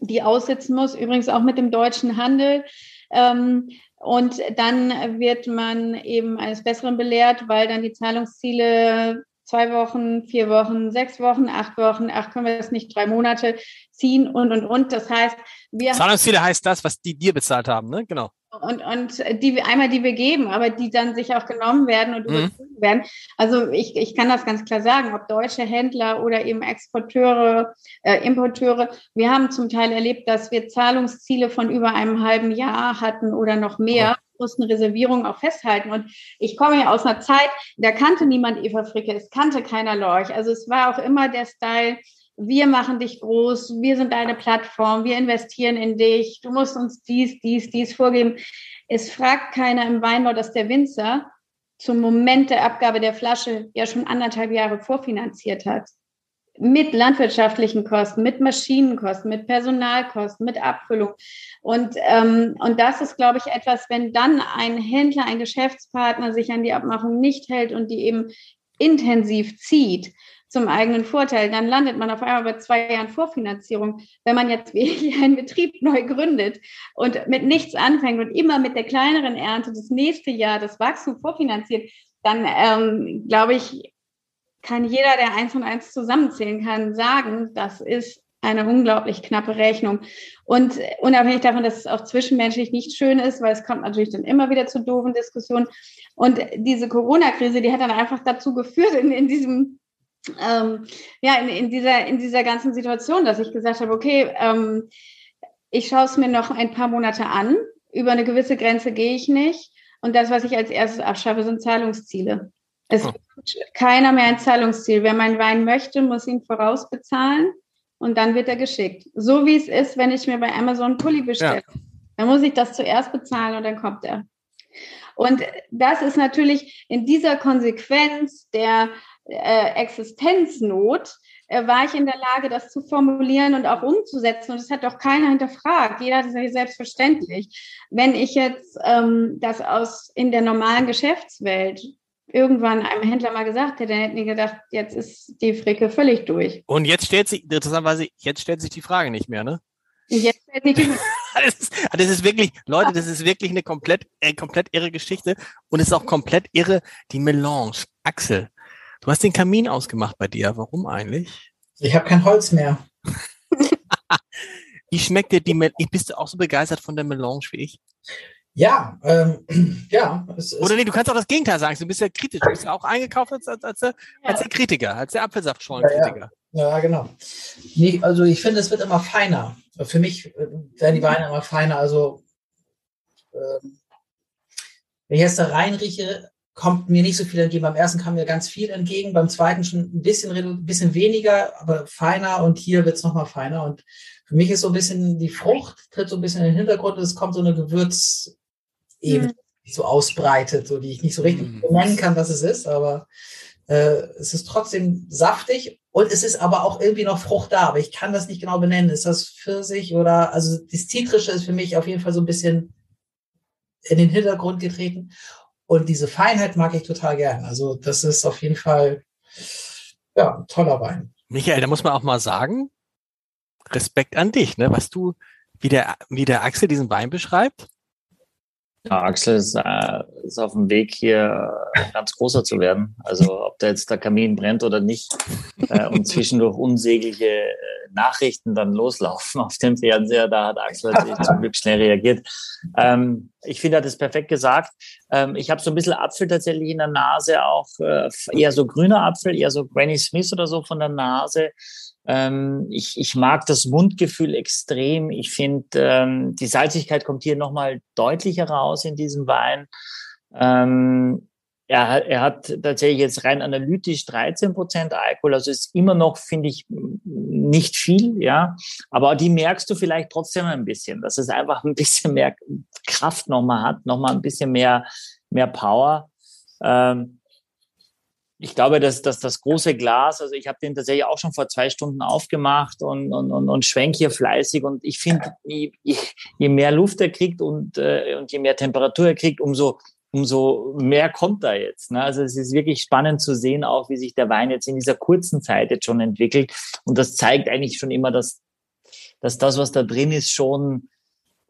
die aussitzen muss. Übrigens auch mit dem deutschen Handel. Ähm, und dann wird man eben eines Besseren belehrt, weil dann die Zahlungsziele zwei Wochen, vier Wochen, sechs Wochen, acht Wochen, ach, können wir das nicht drei Monate ziehen und, und, und. Das heißt, wir. Zahlungsziele heißt das, was die dir bezahlt haben, ne? Genau. Und, und die einmal die wir geben, aber die dann sich auch genommen werden und mhm. werden. Also ich, ich kann das ganz klar sagen, ob deutsche Händler oder eben Exporteure, äh, Importeure, wir haben zum Teil erlebt, dass wir Zahlungsziele von über einem halben Jahr hatten oder noch mehr. Oh mussten Reservierungen auch festhalten. Und ich komme ja aus einer Zeit, da kannte niemand Eva Fricke, es kannte keiner Lorch. Also es war auch immer der Style, wir machen dich groß, wir sind deine Plattform, wir investieren in dich, du musst uns dies, dies, dies vorgeben. Es fragt keiner im Weinbau, dass der Winzer zum Moment der Abgabe der Flasche ja schon anderthalb Jahre vorfinanziert hat. Mit landwirtschaftlichen Kosten, mit Maschinenkosten, mit Personalkosten, mit Abfüllung. Und, ähm, und das ist, glaube ich, etwas, wenn dann ein Händler, ein Geschäftspartner sich an die Abmachung nicht hält und die eben intensiv zieht, zum eigenen Vorteil, dann landet man auf einmal bei zwei Jahren Vorfinanzierung. Wenn man jetzt [LAUGHS] wie einen Betrieb neu gründet und mit nichts anfängt und immer mit der kleineren Ernte das nächste Jahr das Wachstum vorfinanziert, dann ähm, glaube ich, kann jeder, der eins und eins zusammenzählen kann, sagen, das ist eine unglaublich knappe Rechnung. Und unabhängig davon, dass es auch zwischenmenschlich nicht schön ist, weil es kommt natürlich dann immer wieder zu doofen Diskussionen. Und diese Corona-Krise, die hat dann einfach dazu geführt, in, in diesem ähm, ja, in, in, dieser, in dieser ganzen Situation, dass ich gesagt habe, okay, ähm, ich schaue es mir noch ein paar Monate an. Über eine gewisse Grenze gehe ich nicht. Und das, was ich als erstes abschaffe, sind Zahlungsziele. Es oh. gibt keiner mehr ein Zahlungsziel. Wer meinen Wein möchte, muss ihn vorausbezahlen und dann wird er geschickt. So wie es ist, wenn ich mir bei Amazon Pulli bestelle. Ja. Dann muss ich das zuerst bezahlen und dann kommt er. Und das ist natürlich in dieser Konsequenz der äh, Existenznot, äh, war ich in der Lage, das zu formulieren und auch umzusetzen. Und das hat doch keiner hinterfragt. Jeder hat es ja selbstverständlich. Wenn ich jetzt ähm, das aus in der normalen Geschäftswelt irgendwann einem Händler mal gesagt hätte, dann hätten die gedacht, jetzt ist die Fricke völlig durch. Und jetzt stellt sich, interessanterweise, jetzt stellt sich die Frage nicht mehr, ne? Jetzt stellt sich die Frage. [LAUGHS] das, ist, das ist wirklich, Leute, das ist wirklich eine komplett, äh, komplett irre Geschichte und es ist auch komplett irre, die Melange. Axel, Du hast den Kamin ausgemacht bei dir. Warum eigentlich? Ich habe kein Holz mehr. [LAUGHS] wie schmeckt dir die Melange? Bist du auch so begeistert von der Melange wie ich? Ja, ähm, [CLEARS THROAT] ja. Oder nee, du kannst auch das Gegenteil sagen. Du bist ja kritisch. Du bist ja auch eingekauft als, als, als, der, als der Kritiker, als der Apfelsaftschorlenkritiker. Ja, ja. ja, genau. Nee, also ich finde, es wird immer feiner. Für mich äh, werden die Weine immer feiner. Also ähm, wenn ich jetzt da reinrieche, kommt mir nicht so viel entgegen. Beim ersten kam mir ganz viel entgegen, beim zweiten schon ein bisschen, ein bisschen weniger, aber feiner und hier wird es nochmal feiner. Und für mich ist so ein bisschen die Frucht, tritt so ein bisschen in den Hintergrund und es kommt so eine Gewürzebene, mhm. die so ausbreitet, so die ich nicht so richtig mhm. benennen kann, was es ist, aber äh, es ist trotzdem saftig und es ist aber auch irgendwie noch Frucht da, aber ich kann das nicht genau benennen. Ist das Pfirsich oder, also das Zitrische ist für mich auf jeden Fall so ein bisschen in den Hintergrund getreten. Und diese Feinheit mag ich total gern. Also das ist auf jeden Fall, ja, ein toller Wein. Michael, da muss man auch mal sagen, Respekt an dich, ne? Was du, wie der, wie der Axel diesen Wein beschreibt. Ja, Axel ist, äh, ist auf dem Weg hier äh, ganz großer zu werden. Also ob da jetzt der Kamin brennt oder nicht äh, und zwischendurch unsägliche äh, Nachrichten dann loslaufen auf dem Fernseher, da hat Axel natürlich zum Glück schnell reagiert. Ähm, ich finde, er hat es perfekt gesagt. Ähm, ich habe so ein bisschen Apfel tatsächlich in der Nase, auch äh, eher so grüner Apfel, eher so Granny Smith oder so von der Nase. Ähm, ich, ich mag das Mundgefühl extrem. Ich finde, ähm, die Salzigkeit kommt hier nochmal deutlicher raus in diesem Wein. Ähm, er, er hat tatsächlich jetzt rein analytisch 13 Prozent Alkohol, also ist immer noch, finde ich, nicht viel, ja. Aber die merkst du vielleicht trotzdem ein bisschen, dass es einfach ein bisschen mehr Kraft nochmal hat, nochmal ein bisschen mehr, mehr Power. Ähm, ich glaube, dass, dass das große Glas, also ich habe den tatsächlich auch schon vor zwei Stunden aufgemacht und, und, und, und schwenk hier fleißig. Und ich finde, je, je mehr Luft er kriegt und, äh, und je mehr Temperatur er kriegt, umso, umso mehr kommt da jetzt. Ne? Also es ist wirklich spannend zu sehen, auch wie sich der Wein jetzt in dieser kurzen Zeit jetzt schon entwickelt. Und das zeigt eigentlich schon immer, dass, dass das, was da drin ist, schon,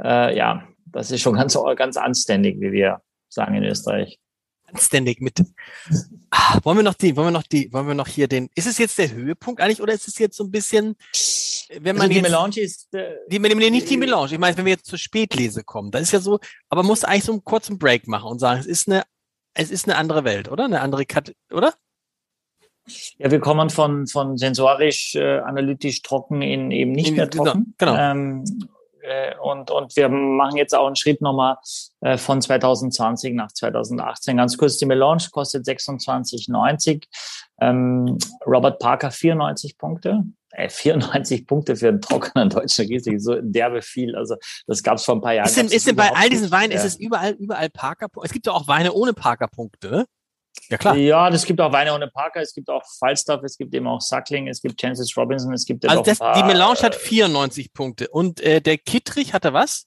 äh, ja, das ist schon ganz, ganz anständig, wie wir sagen in Österreich anständig mit. Ah, wollen wir noch die, wollen wir noch die, wollen wir noch hier den, ist es jetzt der Höhepunkt eigentlich oder ist es jetzt so ein bisschen, wenn man also die jetzt, Melange ist, äh, die, nee, nicht die Melange. Ich meine, wenn wir jetzt zur Spätlese kommen, da ist ja so, aber man muss eigentlich so einen kurzen Break machen und sagen, es ist eine, es ist eine andere Welt, oder? Eine andere Kat oder? Ja, wir kommen von, von sensorisch, äh, analytisch trocken in eben nicht in, mehr trocken. Genau. genau. Ähm, äh, und, und wir machen jetzt auch einen Schritt nochmal äh, von 2020 nach 2018. Ganz kurz, die Melange kostet 26,90. Ähm, Robert Parker 94 Punkte. Äh, 94 Punkte für einen trockenen deutschen Riesling, so derbe viel. Also das gab es vor ein paar Jahren. Ist denn, ist denn bei all diesen Weinen, ja. ist es überall, überall Parker? Es gibt ja auch Weine ohne Parker-Punkte. Ja, klar. Ja, es gibt auch Weine ohne Parker, es gibt auch Falstaff, es gibt eben auch Suckling, es gibt Chances Robinson, es gibt also das, paar, die Melange hat 94 äh, Punkte und äh, der Kittrich hatte was?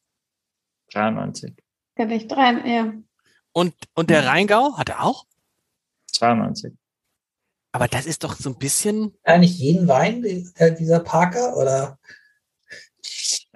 93. Kann ich drei, ja. Und, und der Rheingau hat er auch? 92. Aber das ist doch so ein bisschen. Eigentlich jeden Wein, äh, dieser Parker, oder?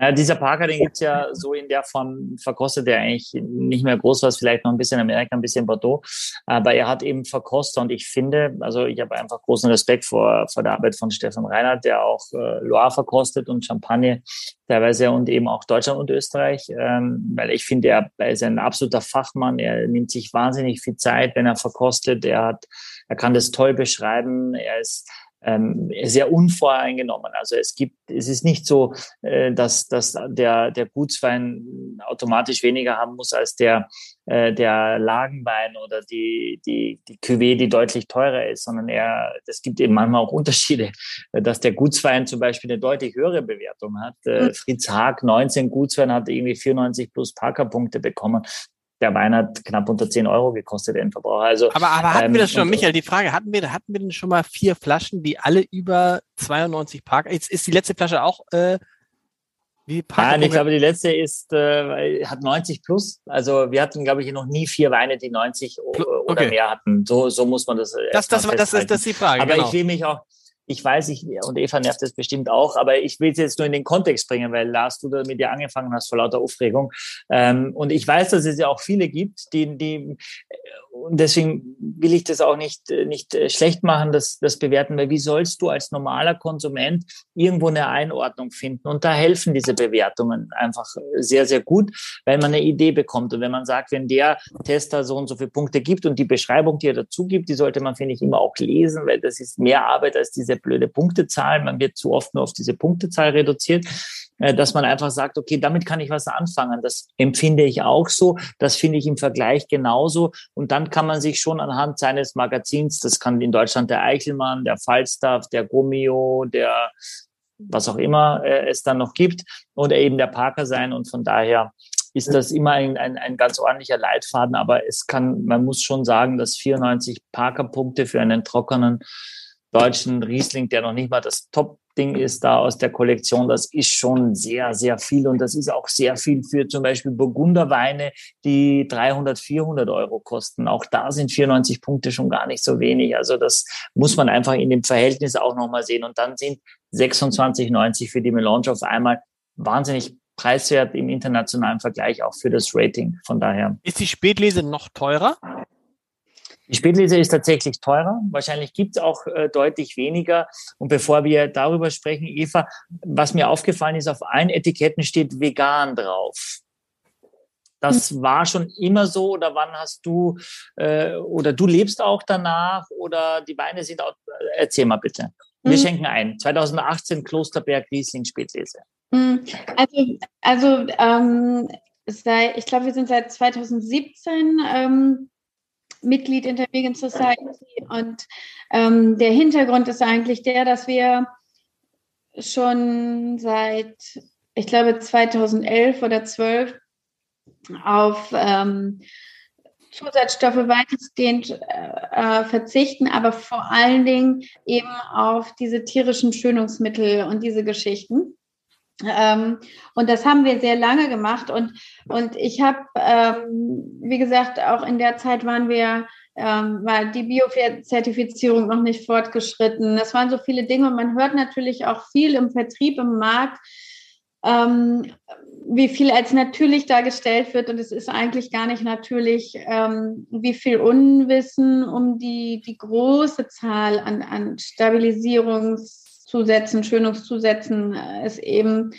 Äh, dieser Parker, den gibt's ja so in der Form, verkostet er eigentlich nicht mehr groß was, vielleicht noch ein bisschen Amerika, ein bisschen Bordeaux. Aber er hat eben verkostet und ich finde, also ich habe einfach großen Respekt vor, vor der Arbeit von Stefan Reinhardt, der auch äh, Loire verkostet und Champagne teilweise und eben auch Deutschland und Österreich, ähm, weil ich finde, er, er ist ein absoluter Fachmann, er nimmt sich wahnsinnig viel Zeit, wenn er verkostet, er hat, er kann das toll beschreiben, er ist ähm, sehr unvoreingenommen. Also es gibt, es ist nicht so, äh, dass, dass der, der Gutswein automatisch weniger haben muss als der, äh, der Lagenwein oder die, die, die Cuvée, die deutlich teurer ist, sondern er, es gibt eben manchmal auch Unterschiede, dass der Gutswein zum Beispiel eine deutlich höhere Bewertung hat. Äh, hm. Fritz Haag, 19 Gutswein, hat irgendwie 94 plus Parker-Punkte bekommen der Wein hat knapp unter 10 Euro gekostet, den Verbraucher. Also, aber, aber hatten ähm, wir das schon, Michael, die Frage, hatten wir, hatten wir denn schon mal vier Flaschen, die alle über 92 Park, jetzt ist die letzte Flasche auch, äh, wie Parker? Nein, ich glaube, die letzte ist, äh, hat 90 plus. Also wir hatten, glaube ich, noch nie vier Weine, die 90 okay. oder mehr hatten. So, so muss man das. Äh, das, das, das, das, ist, das ist die Frage. Aber genau. ich will mich auch, ich weiß, ich, und Eva nervt das bestimmt auch, aber ich will es jetzt nur in den Kontext bringen, weil Lars, du da mit dir angefangen hast vor lauter Aufregung. Ähm, und ich weiß, dass es ja auch viele gibt, die, die und deswegen will ich das auch nicht, nicht schlecht machen, das, das bewerten, weil wie sollst du als normaler Konsument irgendwo eine Einordnung finden? Und da helfen diese Bewertungen einfach sehr, sehr gut, weil man eine Idee bekommt. Und wenn man sagt, wenn der Tester so und so viele Punkte gibt und die Beschreibung, die er dazu gibt, die sollte man, finde ich, immer auch lesen, weil das ist mehr Arbeit als diese blöde Punktezahl. Man wird zu oft nur auf diese Punktezahl reduziert. Äh, dass man einfach sagt, okay, damit kann ich was anfangen. Das empfinde ich auch so. Das finde ich im Vergleich genauso. Und dann kann man sich schon anhand seines Magazins, das kann in Deutschland der Eichelmann, der Falstaff, der Gummio, der was auch immer äh, es dann noch gibt oder eben der Parker sein. Und von daher ist das immer ein, ein, ein ganz ordentlicher Leitfaden. Aber es kann, man muss schon sagen, dass 94 Parker-Punkte für einen trockenen deutschen Riesling, der noch nicht mal das Top-Ding ist da aus der Kollektion, das ist schon sehr, sehr viel. Und das ist auch sehr viel für zum Beispiel Burgunderweine, die 300, 400 Euro kosten. Auch da sind 94 Punkte schon gar nicht so wenig. Also das muss man einfach in dem Verhältnis auch nochmal sehen. Und dann sind 26,90 für die Melange auf einmal wahnsinnig preiswert im internationalen Vergleich auch für das Rating. Von daher. Ist die Spätlese noch teurer? Die Spätlese ist tatsächlich teurer. Wahrscheinlich gibt es auch äh, deutlich weniger. Und bevor wir darüber sprechen, Eva, was mir aufgefallen ist, auf allen Etiketten steht vegan drauf. Das hm. war schon immer so oder wann hast du äh, oder du lebst auch danach oder die Weine sind auch. Äh, erzähl mal bitte. Wir mhm. schenken ein. 2018 Klosterberg Riesling Spätlese. Hm. Also, also ähm, sei, ich glaube, wir sind seit 2017 ähm, Mitglied in der Vegan Society. Und ähm, der Hintergrund ist eigentlich der, dass wir schon seit, ich glaube, 2011 oder 12 auf ähm, Zusatzstoffe weitestgehend äh, verzichten, aber vor allen Dingen eben auf diese tierischen Schönungsmittel und diese Geschichten. Ähm, und das haben wir sehr lange gemacht. Und, und ich habe, ähm, wie gesagt, auch in der Zeit waren wir, ähm, war die Bio-Zertifizierung noch nicht fortgeschritten. Das waren so viele Dinge. Und man hört natürlich auch viel im Vertrieb, im Markt, ähm, wie viel als natürlich dargestellt wird. Und es ist eigentlich gar nicht natürlich, ähm, wie viel Unwissen um die, die große Zahl an, an Stabilisierungs- Zusätzen, Schönungszusätzen äh, es eben,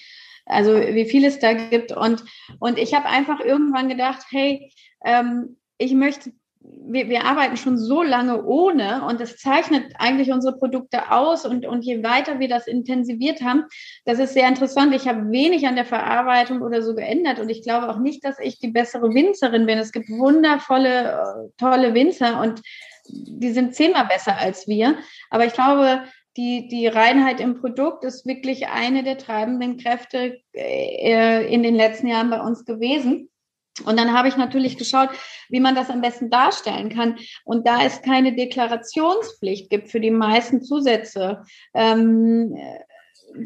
also wie viel es da gibt. Und, und ich habe einfach irgendwann gedacht, hey, ähm, ich möchte, wir, wir arbeiten schon so lange ohne und das zeichnet eigentlich unsere Produkte aus und, und je weiter wir das intensiviert haben, das ist sehr interessant. Ich habe wenig an der Verarbeitung oder so geändert und ich glaube auch nicht, dass ich die bessere Winzerin bin. Es gibt wundervolle, äh, tolle Winzer und die sind zehnmal besser als wir. Aber ich glaube, die, die Reinheit im Produkt ist wirklich eine der treibenden Kräfte äh, in den letzten Jahren bei uns gewesen. Und dann habe ich natürlich geschaut, wie man das am besten darstellen kann. Und da es keine Deklarationspflicht gibt für die meisten Zusätze, ähm,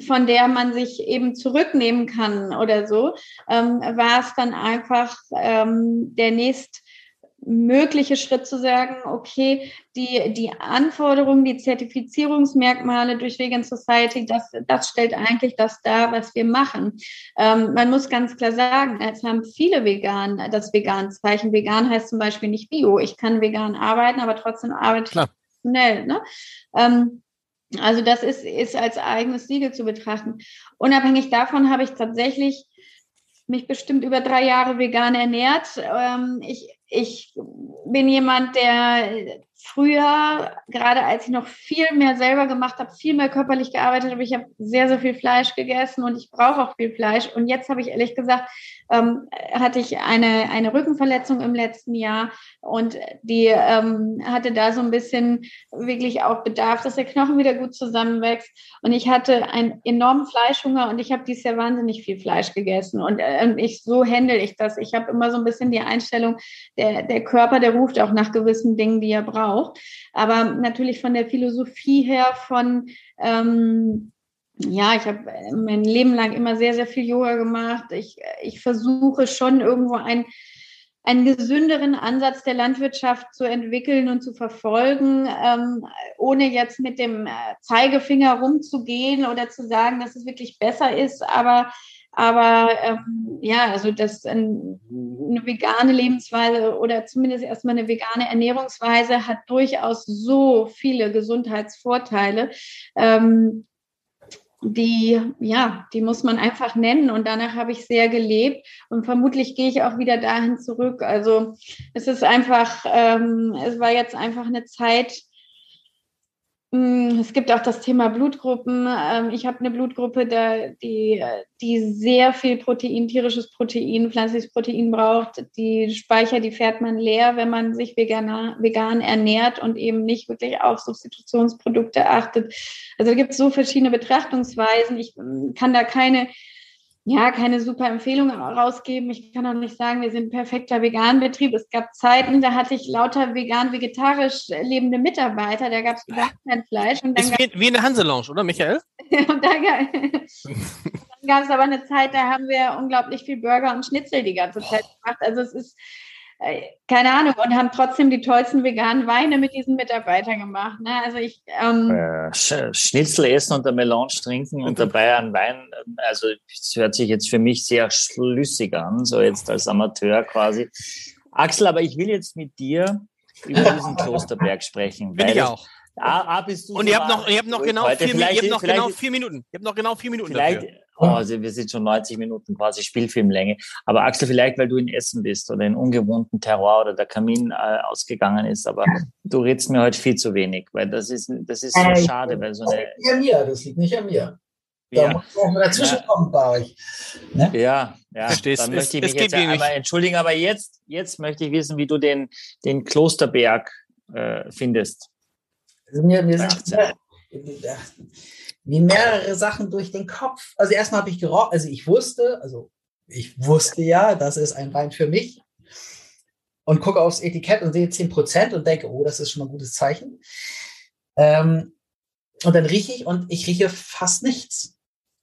von der man sich eben zurücknehmen kann oder so, ähm, war es dann einfach ähm, der nächst mögliche Schritt zu sagen, okay, die, die Anforderungen, die Zertifizierungsmerkmale durch Vegan Society, das, das stellt eigentlich das dar, was wir machen. Ähm, man muss ganz klar sagen, es haben viele vegan das Vegan-Zeichen. Vegan heißt zum Beispiel nicht Bio. Ich kann vegan arbeiten, aber trotzdem arbeite ich schnell. Ne? Ähm, also das ist, ist als eigenes Siegel zu betrachten. Unabhängig davon habe ich tatsächlich mich bestimmt über drei Jahre vegan ernährt. Ähm, ich ich bin jemand, der früher, gerade als ich noch viel mehr selber gemacht habe, viel mehr körperlich gearbeitet habe, ich habe sehr, sehr viel Fleisch gegessen und ich brauche auch viel Fleisch. Und jetzt habe ich ehrlich gesagt, ähm, hatte ich eine, eine Rückenverletzung im letzten Jahr und die ähm, hatte da so ein bisschen wirklich auch Bedarf, dass der Knochen wieder gut zusammenwächst. Und ich hatte einen enormen Fleischhunger und ich habe dieses Jahr wahnsinnig viel Fleisch gegessen. Und äh, ich so handle ich das. Ich habe immer so ein bisschen die Einstellung, der, der Körper, der ruft auch nach gewissen Dingen, die er braucht. Aber natürlich von der Philosophie her, von ähm, ja, ich habe mein Leben lang immer sehr, sehr viel Yoga gemacht. Ich, ich versuche schon irgendwo ein, einen gesünderen Ansatz der Landwirtschaft zu entwickeln und zu verfolgen, ähm, ohne jetzt mit dem äh, Zeigefinger rumzugehen oder zu sagen, dass es wirklich besser ist. Aber, aber ähm, ja, also das eine vegane Lebensweise oder zumindest erstmal eine vegane Ernährungsweise hat durchaus so viele Gesundheitsvorteile. Ähm, die, ja, die muss man einfach nennen und danach habe ich sehr gelebt und vermutlich gehe ich auch wieder dahin zurück. Also es ist einfach, ähm, es war jetzt einfach eine Zeit, es gibt auch das Thema Blutgruppen. Ähm, ich habe eine Blutgruppe, die, die sehr viel Protein, tierisches Protein, pflanzliches Protein braucht. Die Speicher, die fährt man leer, wenn man sich vegan, vegan ernährt und eben nicht wirklich auf Substitutionsprodukte achtet. Also da gibt es so verschiedene Betrachtungsweisen. Ich mm, kann da keine ja, keine super Empfehlung rausgeben. Ich kann auch nicht sagen, wir sind ein perfekter Veganbetrieb. Es gab Zeiten, da hatte ich lauter vegan-vegetarisch lebende Mitarbeiter, da gab es überhaupt kein Fleisch. Und dann ist wie, wie in der Hanse-Lounge, oder Michael? [LAUGHS] und [LAUGHS] [LAUGHS] dann, gab es aber eine Zeit, da haben wir unglaublich viel Burger und Schnitzel die ganze Zeit gemacht. Also es ist, äh, keine Ahnung, und haben trotzdem die tollsten veganen Weine mit diesen Mitarbeitern gemacht. Ne? Also ich ähm, äh, Schnitzel essen und eine Melange trinken und dabei einen Wein, also das hört sich jetzt für mich sehr schlüssig an, so jetzt als Amateur quasi. Axel, aber ich will jetzt mit dir über [LAUGHS] diesen Klosterberg sprechen. Bin ich auch. A, A bist du und ihr habt noch, ihr habt noch genau vier, ihr habt noch genau vier Minuten. Ihr habt noch genau vier Minuten vielleicht, dafür. Oh, also wir sind schon 90 Minuten quasi Spielfilmlänge. Aber Axel, vielleicht, weil du in Essen bist oder in ungewohnten Terror oder der Kamin äh, ausgegangen ist, aber du redest mir heute viel zu wenig, weil das ist, das ist so äh, schade, weil so eine. Das liegt nicht an mir, das liegt nicht an mir. Da ja. muss dazwischen ja. kommen bei euch. Ne? Ja, ja. Verstehst, Dann möchte ich mich jetzt einmal entschuldigen, aber jetzt, jetzt möchte ich wissen, wie du den, den Klosterberg äh, findest. Also mir, mir sind mir mehrere Sachen durch den Kopf. Also erstmal habe ich geraucht, also ich wusste, also ich wusste ja, das ist ein Wein für mich. Und gucke aufs Etikett und sehe 10% und denke, oh, das ist schon mal ein gutes Zeichen. Ähm, und dann rieche ich und ich rieche fast nichts.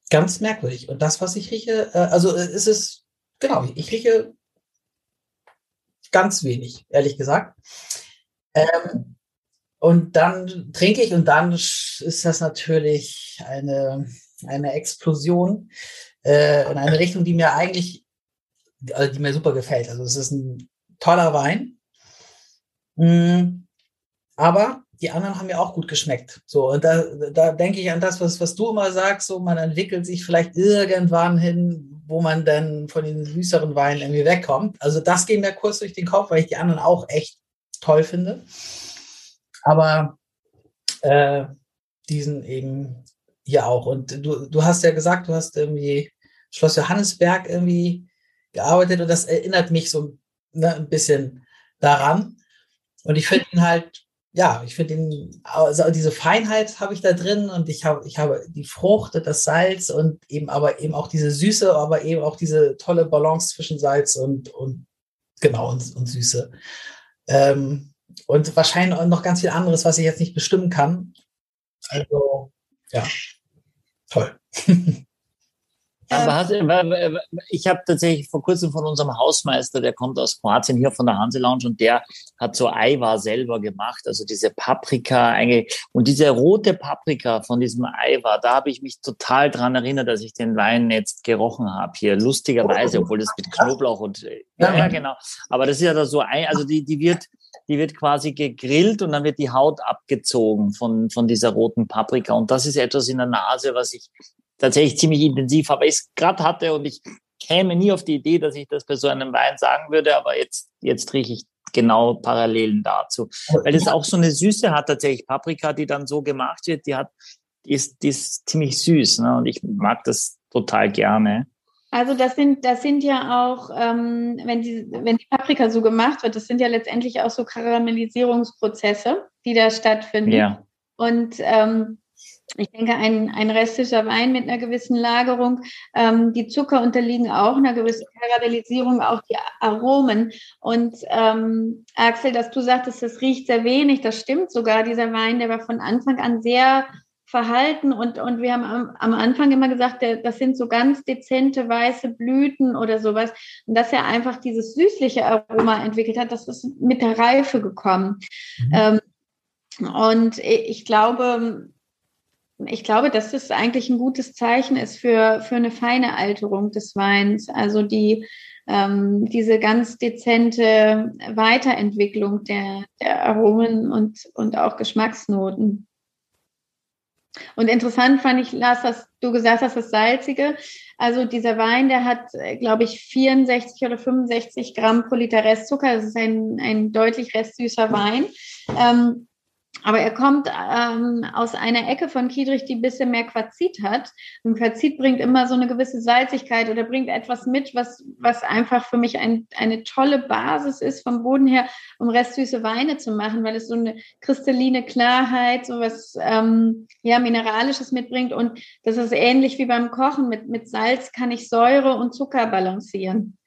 Ganz merkwürdig. Und das, was ich rieche, äh, also äh, ist es, genau, ich rieche ganz wenig, ehrlich gesagt. Ähm, und dann trinke ich und dann ist das natürlich eine, eine Explosion äh, in eine Richtung, die mir eigentlich, also die mir super gefällt. Also es ist ein toller Wein. Mm, aber die anderen haben mir auch gut geschmeckt. So, und da, da denke ich an das, was, was du immer sagst, so man entwickelt sich vielleicht irgendwann hin, wo man dann von den süßeren Weinen irgendwie wegkommt. Also das geht mir kurz durch den Kopf, weil ich die anderen auch echt toll finde. Aber äh, diesen eben hier auch. Und du, du hast ja gesagt, du hast irgendwie Schloss Johannesberg irgendwie gearbeitet und das erinnert mich so ne, ein bisschen daran. Und ich finde ihn halt, ja, ich finde ihn, also diese Feinheit habe ich da drin und ich habe, ich habe die Frucht, das Salz und eben aber eben auch diese Süße, aber eben auch diese tolle Balance zwischen Salz und, und genau und, und Süße. Ähm, und wahrscheinlich noch ganz viel anderes, was ich jetzt nicht bestimmen kann. Also, ja, toll. [LAUGHS] Aber ich habe tatsächlich vor kurzem von unserem Hausmeister, der kommt aus Kroatien, hier von der Hanse Lounge und der hat so Eiwa selber gemacht, also diese Paprika eigentlich. Und diese rote Paprika von diesem Eiwa, da habe ich mich total dran erinnert, dass ich den Wein jetzt gerochen habe hier, lustigerweise, obwohl das mit Knoblauch und, ja, ja genau. Aber das ist ja da so ein, also die, die wird, die wird quasi gegrillt und dann wird die Haut abgezogen von, von dieser roten Paprika. Und das ist etwas in der Nase, was ich tatsächlich ziemlich intensiv habe, ich gerade hatte und ich käme nie auf die Idee, dass ich das bei so einem Wein sagen würde, aber jetzt, jetzt rieche ich genau Parallelen dazu. Weil es auch so eine Süße hat tatsächlich. Paprika, die dann so gemacht wird, die hat, ist, ist ziemlich süß. Ne? Und ich mag das total gerne. Also das sind, das sind ja auch, ähm, wenn, die, wenn die Paprika so gemacht wird, das sind ja letztendlich auch so Karamellisierungsprozesse, die da stattfinden. Ja. Und ähm, ich denke, ein, ein restischer Wein mit einer gewissen Lagerung, ähm, die Zucker unterliegen auch einer gewissen Karamellisierung, auch die Aromen. Und ähm, Axel, dass du sagtest, das riecht sehr wenig, das stimmt sogar. Dieser Wein, der war von Anfang an sehr Verhalten und, und wir haben am, am Anfang immer gesagt, das sind so ganz dezente weiße Blüten oder sowas. Und dass er einfach dieses süßliche Aroma entwickelt hat, das ist mit der Reife gekommen. Mhm. Ähm, und ich glaube, ich glaube, dass das eigentlich ein gutes Zeichen ist für, für eine feine Alterung des Weins. Also die, ähm, diese ganz dezente Weiterentwicklung der, der Aromen und, und auch Geschmacksnoten. Und interessant fand ich, Lars, dass du gesagt hast, das Salzige. Also dieser Wein, der hat, glaube ich, 64 oder 65 Gramm pro Liter Restzucker. Das ist ein, ein deutlich restsüßer Wein. Ähm, aber er kommt ähm, aus einer Ecke von Kiedrich, die ein bisschen mehr Quarzit hat. Und Quarzit bringt immer so eine gewisse Salzigkeit oder bringt etwas mit, was, was einfach für mich ein, eine tolle Basis ist vom Boden her, um restsüße Weine zu machen, weil es so eine kristalline Klarheit, so was ähm, ja, Mineralisches mitbringt. Und das ist ähnlich wie beim Kochen. Mit, mit Salz kann ich Säure und Zucker balancieren.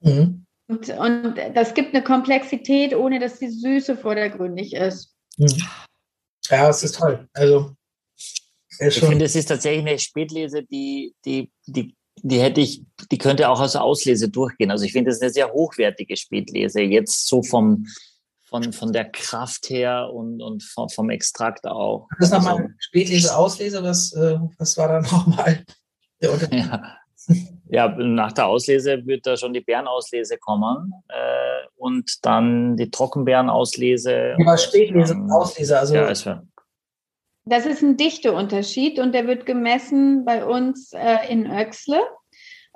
Mhm. Und, und das gibt eine Komplexität, ohne dass die Süße vordergründig ist. Mhm. Ja, es ist toll. Also, ich finde, es ist tatsächlich eine Spätlese, die, die, die, die hätte ich, die könnte auch als Auslese durchgehen. Also ich finde, das ist eine sehr hochwertige Spätlese. Jetzt so vom, von, von der Kraft her und, und vom, vom Extrakt auch. Das nochmal also, Spätlese, Auslese, was, äh, was war da nochmal [LAUGHS] der Unterschied? Ja. Ja, nach der Auslese wird da schon die Bärenauslese kommen äh, und dann die Trockenbeerenauslese. Was steht Lese Auslese? Also ja, ist das ist ein Dichteunterschied und der wird gemessen bei uns äh, in Oechsle.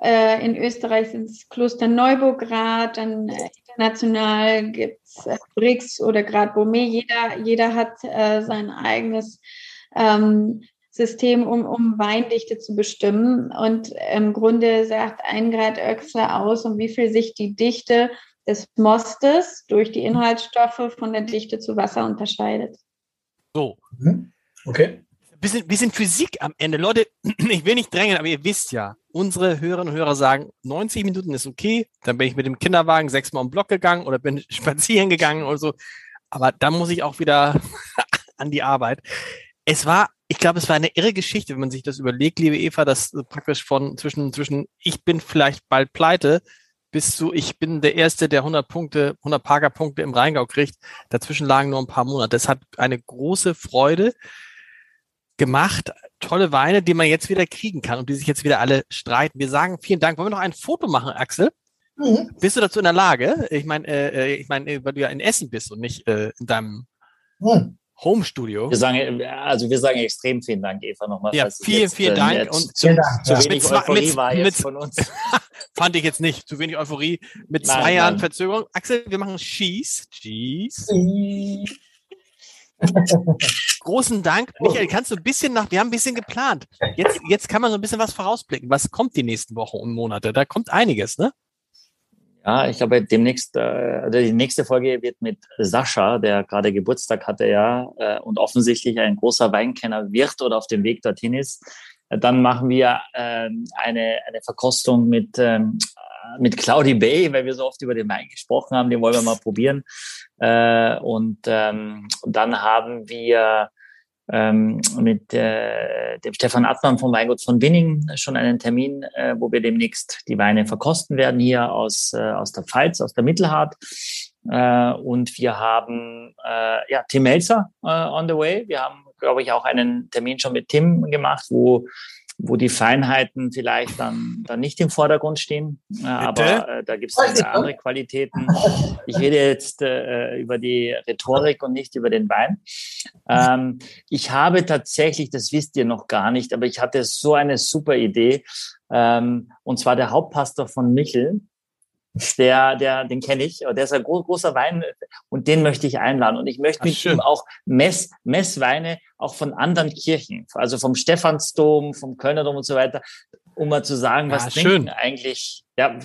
Äh, in Österreich sind es Kloster Neubograd, dann äh, international gibt es äh, Brix oder Grad Beaumet. Jeder, jeder hat äh, sein eigenes ähm, System, um, um Weindichte zu bestimmen. Und im Grunde sagt ein Grad Oechsle aus, um wie viel sich die Dichte des Mostes durch die Inhaltsstoffe von der Dichte zu Wasser unterscheidet. So. Mhm. Okay. Bisschen, bisschen Physik am Ende. Leute, [CLEARS THROAT] ich will nicht drängen, aber ihr wisst ja, unsere Hörerinnen und Hörer sagen, 90 Minuten ist okay. Dann bin ich mit dem Kinderwagen sechsmal um Block gegangen oder bin [LAUGHS] spazieren gegangen oder so. Aber dann muss ich auch wieder [LAUGHS] an die Arbeit. Es war ich glaube, es war eine irre Geschichte, wenn man sich das überlegt, liebe Eva, dass praktisch von zwischen, zwischen ich bin vielleicht bald pleite bis zu ich bin der Erste, der 100 Punkte, 100 Parker-Punkte im Rheingau kriegt. Dazwischen lagen nur ein paar Monate. Das hat eine große Freude gemacht. Tolle Weine, die man jetzt wieder kriegen kann und die sich jetzt wieder alle streiten. Wir sagen vielen Dank. Wollen wir noch ein Foto machen, Axel? Mhm. Bist du dazu in der Lage? Ich meine, äh, äh ich meine, weil du ja in Essen bist und nicht äh, in deinem mhm. Home Studio. Wir sagen, also wir sagen extrem vielen Dank, Eva, nochmal. Ja, vielen, jetzt, vielen Dank. und zu, Dank. zu wenig mit, Euphorie mit, war jetzt mit, von uns. [LAUGHS] fand ich jetzt nicht. Zu wenig Euphorie. Mit nein, zwei nein. Jahren Verzögerung. Axel, wir machen Schieß. Schieß. [LAUGHS] Großen Dank. Michael, kannst du ein bisschen nach, wir haben ein bisschen geplant. Jetzt, jetzt kann man so ein bisschen was vorausblicken. Was kommt die nächsten Wochen und Monate? Da kommt einiges, ne? Ja, ich glaube, demnächst, äh, also die nächste Folge wird mit Sascha, der gerade Geburtstag hatte, ja, äh, und offensichtlich ein großer Weinkenner wird oder auf dem Weg dorthin ist. Äh, dann machen wir äh, eine, eine Verkostung mit, ähm, mit Cloudy Bay, weil wir so oft über den Wein gesprochen haben, den wollen wir mal probieren. Äh, und ähm, dann haben wir ähm, mit äh, dem Stefan Attmann vom Weingut von Winning schon einen Termin, äh, wo wir demnächst die Weine verkosten werden hier aus, äh, aus der Pfalz, aus der Mittelhart. Äh, und wir haben äh, ja, Tim Melzer äh, on the way. Wir haben, glaube ich, auch einen Termin schon mit Tim gemacht, wo wo die Feinheiten vielleicht dann, dann nicht im Vordergrund stehen. Äh, aber äh, da gibt es andere Qualitäten. Ich rede jetzt äh, über die Rhetorik und nicht über den Wein. Ähm, ich habe tatsächlich, das wisst ihr noch gar nicht, aber ich hatte so eine super Idee. Ähm, und zwar der Hauptpastor von Michel, der, der, den kenne ich, der ist ein großer Wein und den möchte ich einladen. Und ich möchte Ach, mit schön. ihm auch Mess, Messweine auch von anderen Kirchen, also vom Stephansdom, vom Kölner Dom und so weiter, um mal zu sagen, was ja, trinken eigentlich ja,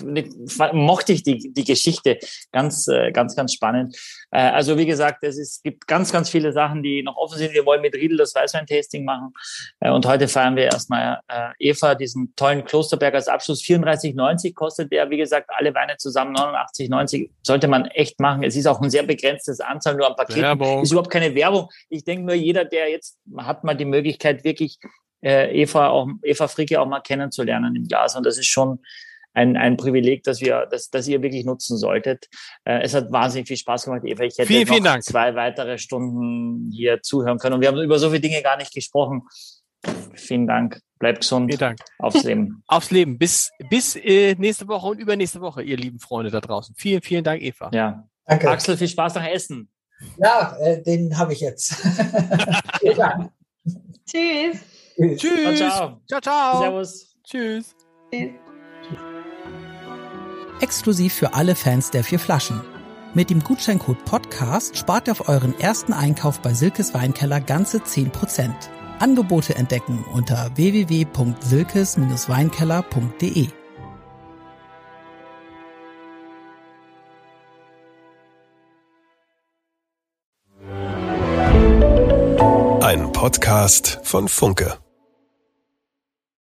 mochte ich die, die Geschichte ganz, äh, ganz, ganz spannend. Äh, also wie gesagt, es ist, gibt ganz, ganz viele Sachen, die noch offen sind. Wir wollen mit Riedel das Weißwein-Tasting machen. Äh, und heute feiern wir erstmal Eva, diesen tollen Klosterberg als Abschluss. 34,90 kostet der. Wie gesagt, alle Weine zusammen 89,90 sollte man echt machen. Es ist auch ein sehr begrenztes Anzahl nur am Paket. Werbung. Ist überhaupt keine Werbung. Ich denke nur, jeder, der jetzt hat mal die Möglichkeit, wirklich Eva auch Eva Fricke auch mal kennenzulernen im Glas und das ist schon ein, ein Privileg, das wir, das, das ihr wirklich nutzen solltet. Äh, es hat wahnsinnig viel Spaß gemacht, Eva. Ich hätte vielen, vielen Dank. zwei weitere Stunden hier zuhören können. Und wir haben über so viele Dinge gar nicht gesprochen. Vielen Dank. Bleibt gesund. Vielen Dank. Aufs Leben. [LAUGHS] Aufs Leben. Bis, bis äh, nächste Woche und übernächste Woche, ihr lieben Freunde da draußen. Vielen, vielen Dank, Eva. Ja. Danke. Axel, viel Spaß nach Essen. Ja, äh, den habe ich jetzt. [LAUGHS] Tschüss. Tschüss. Ciao, ciao. Ciao, ciao. Servus. Tschüss. Tschüss exklusiv für alle Fans der vier Flaschen. Mit dem Gutscheincode Podcast spart ihr auf euren ersten Einkauf bei Silkes Weinkeller ganze 10%. Angebote entdecken unter www.silkes-weinkeller.de. Ein Podcast von Funke.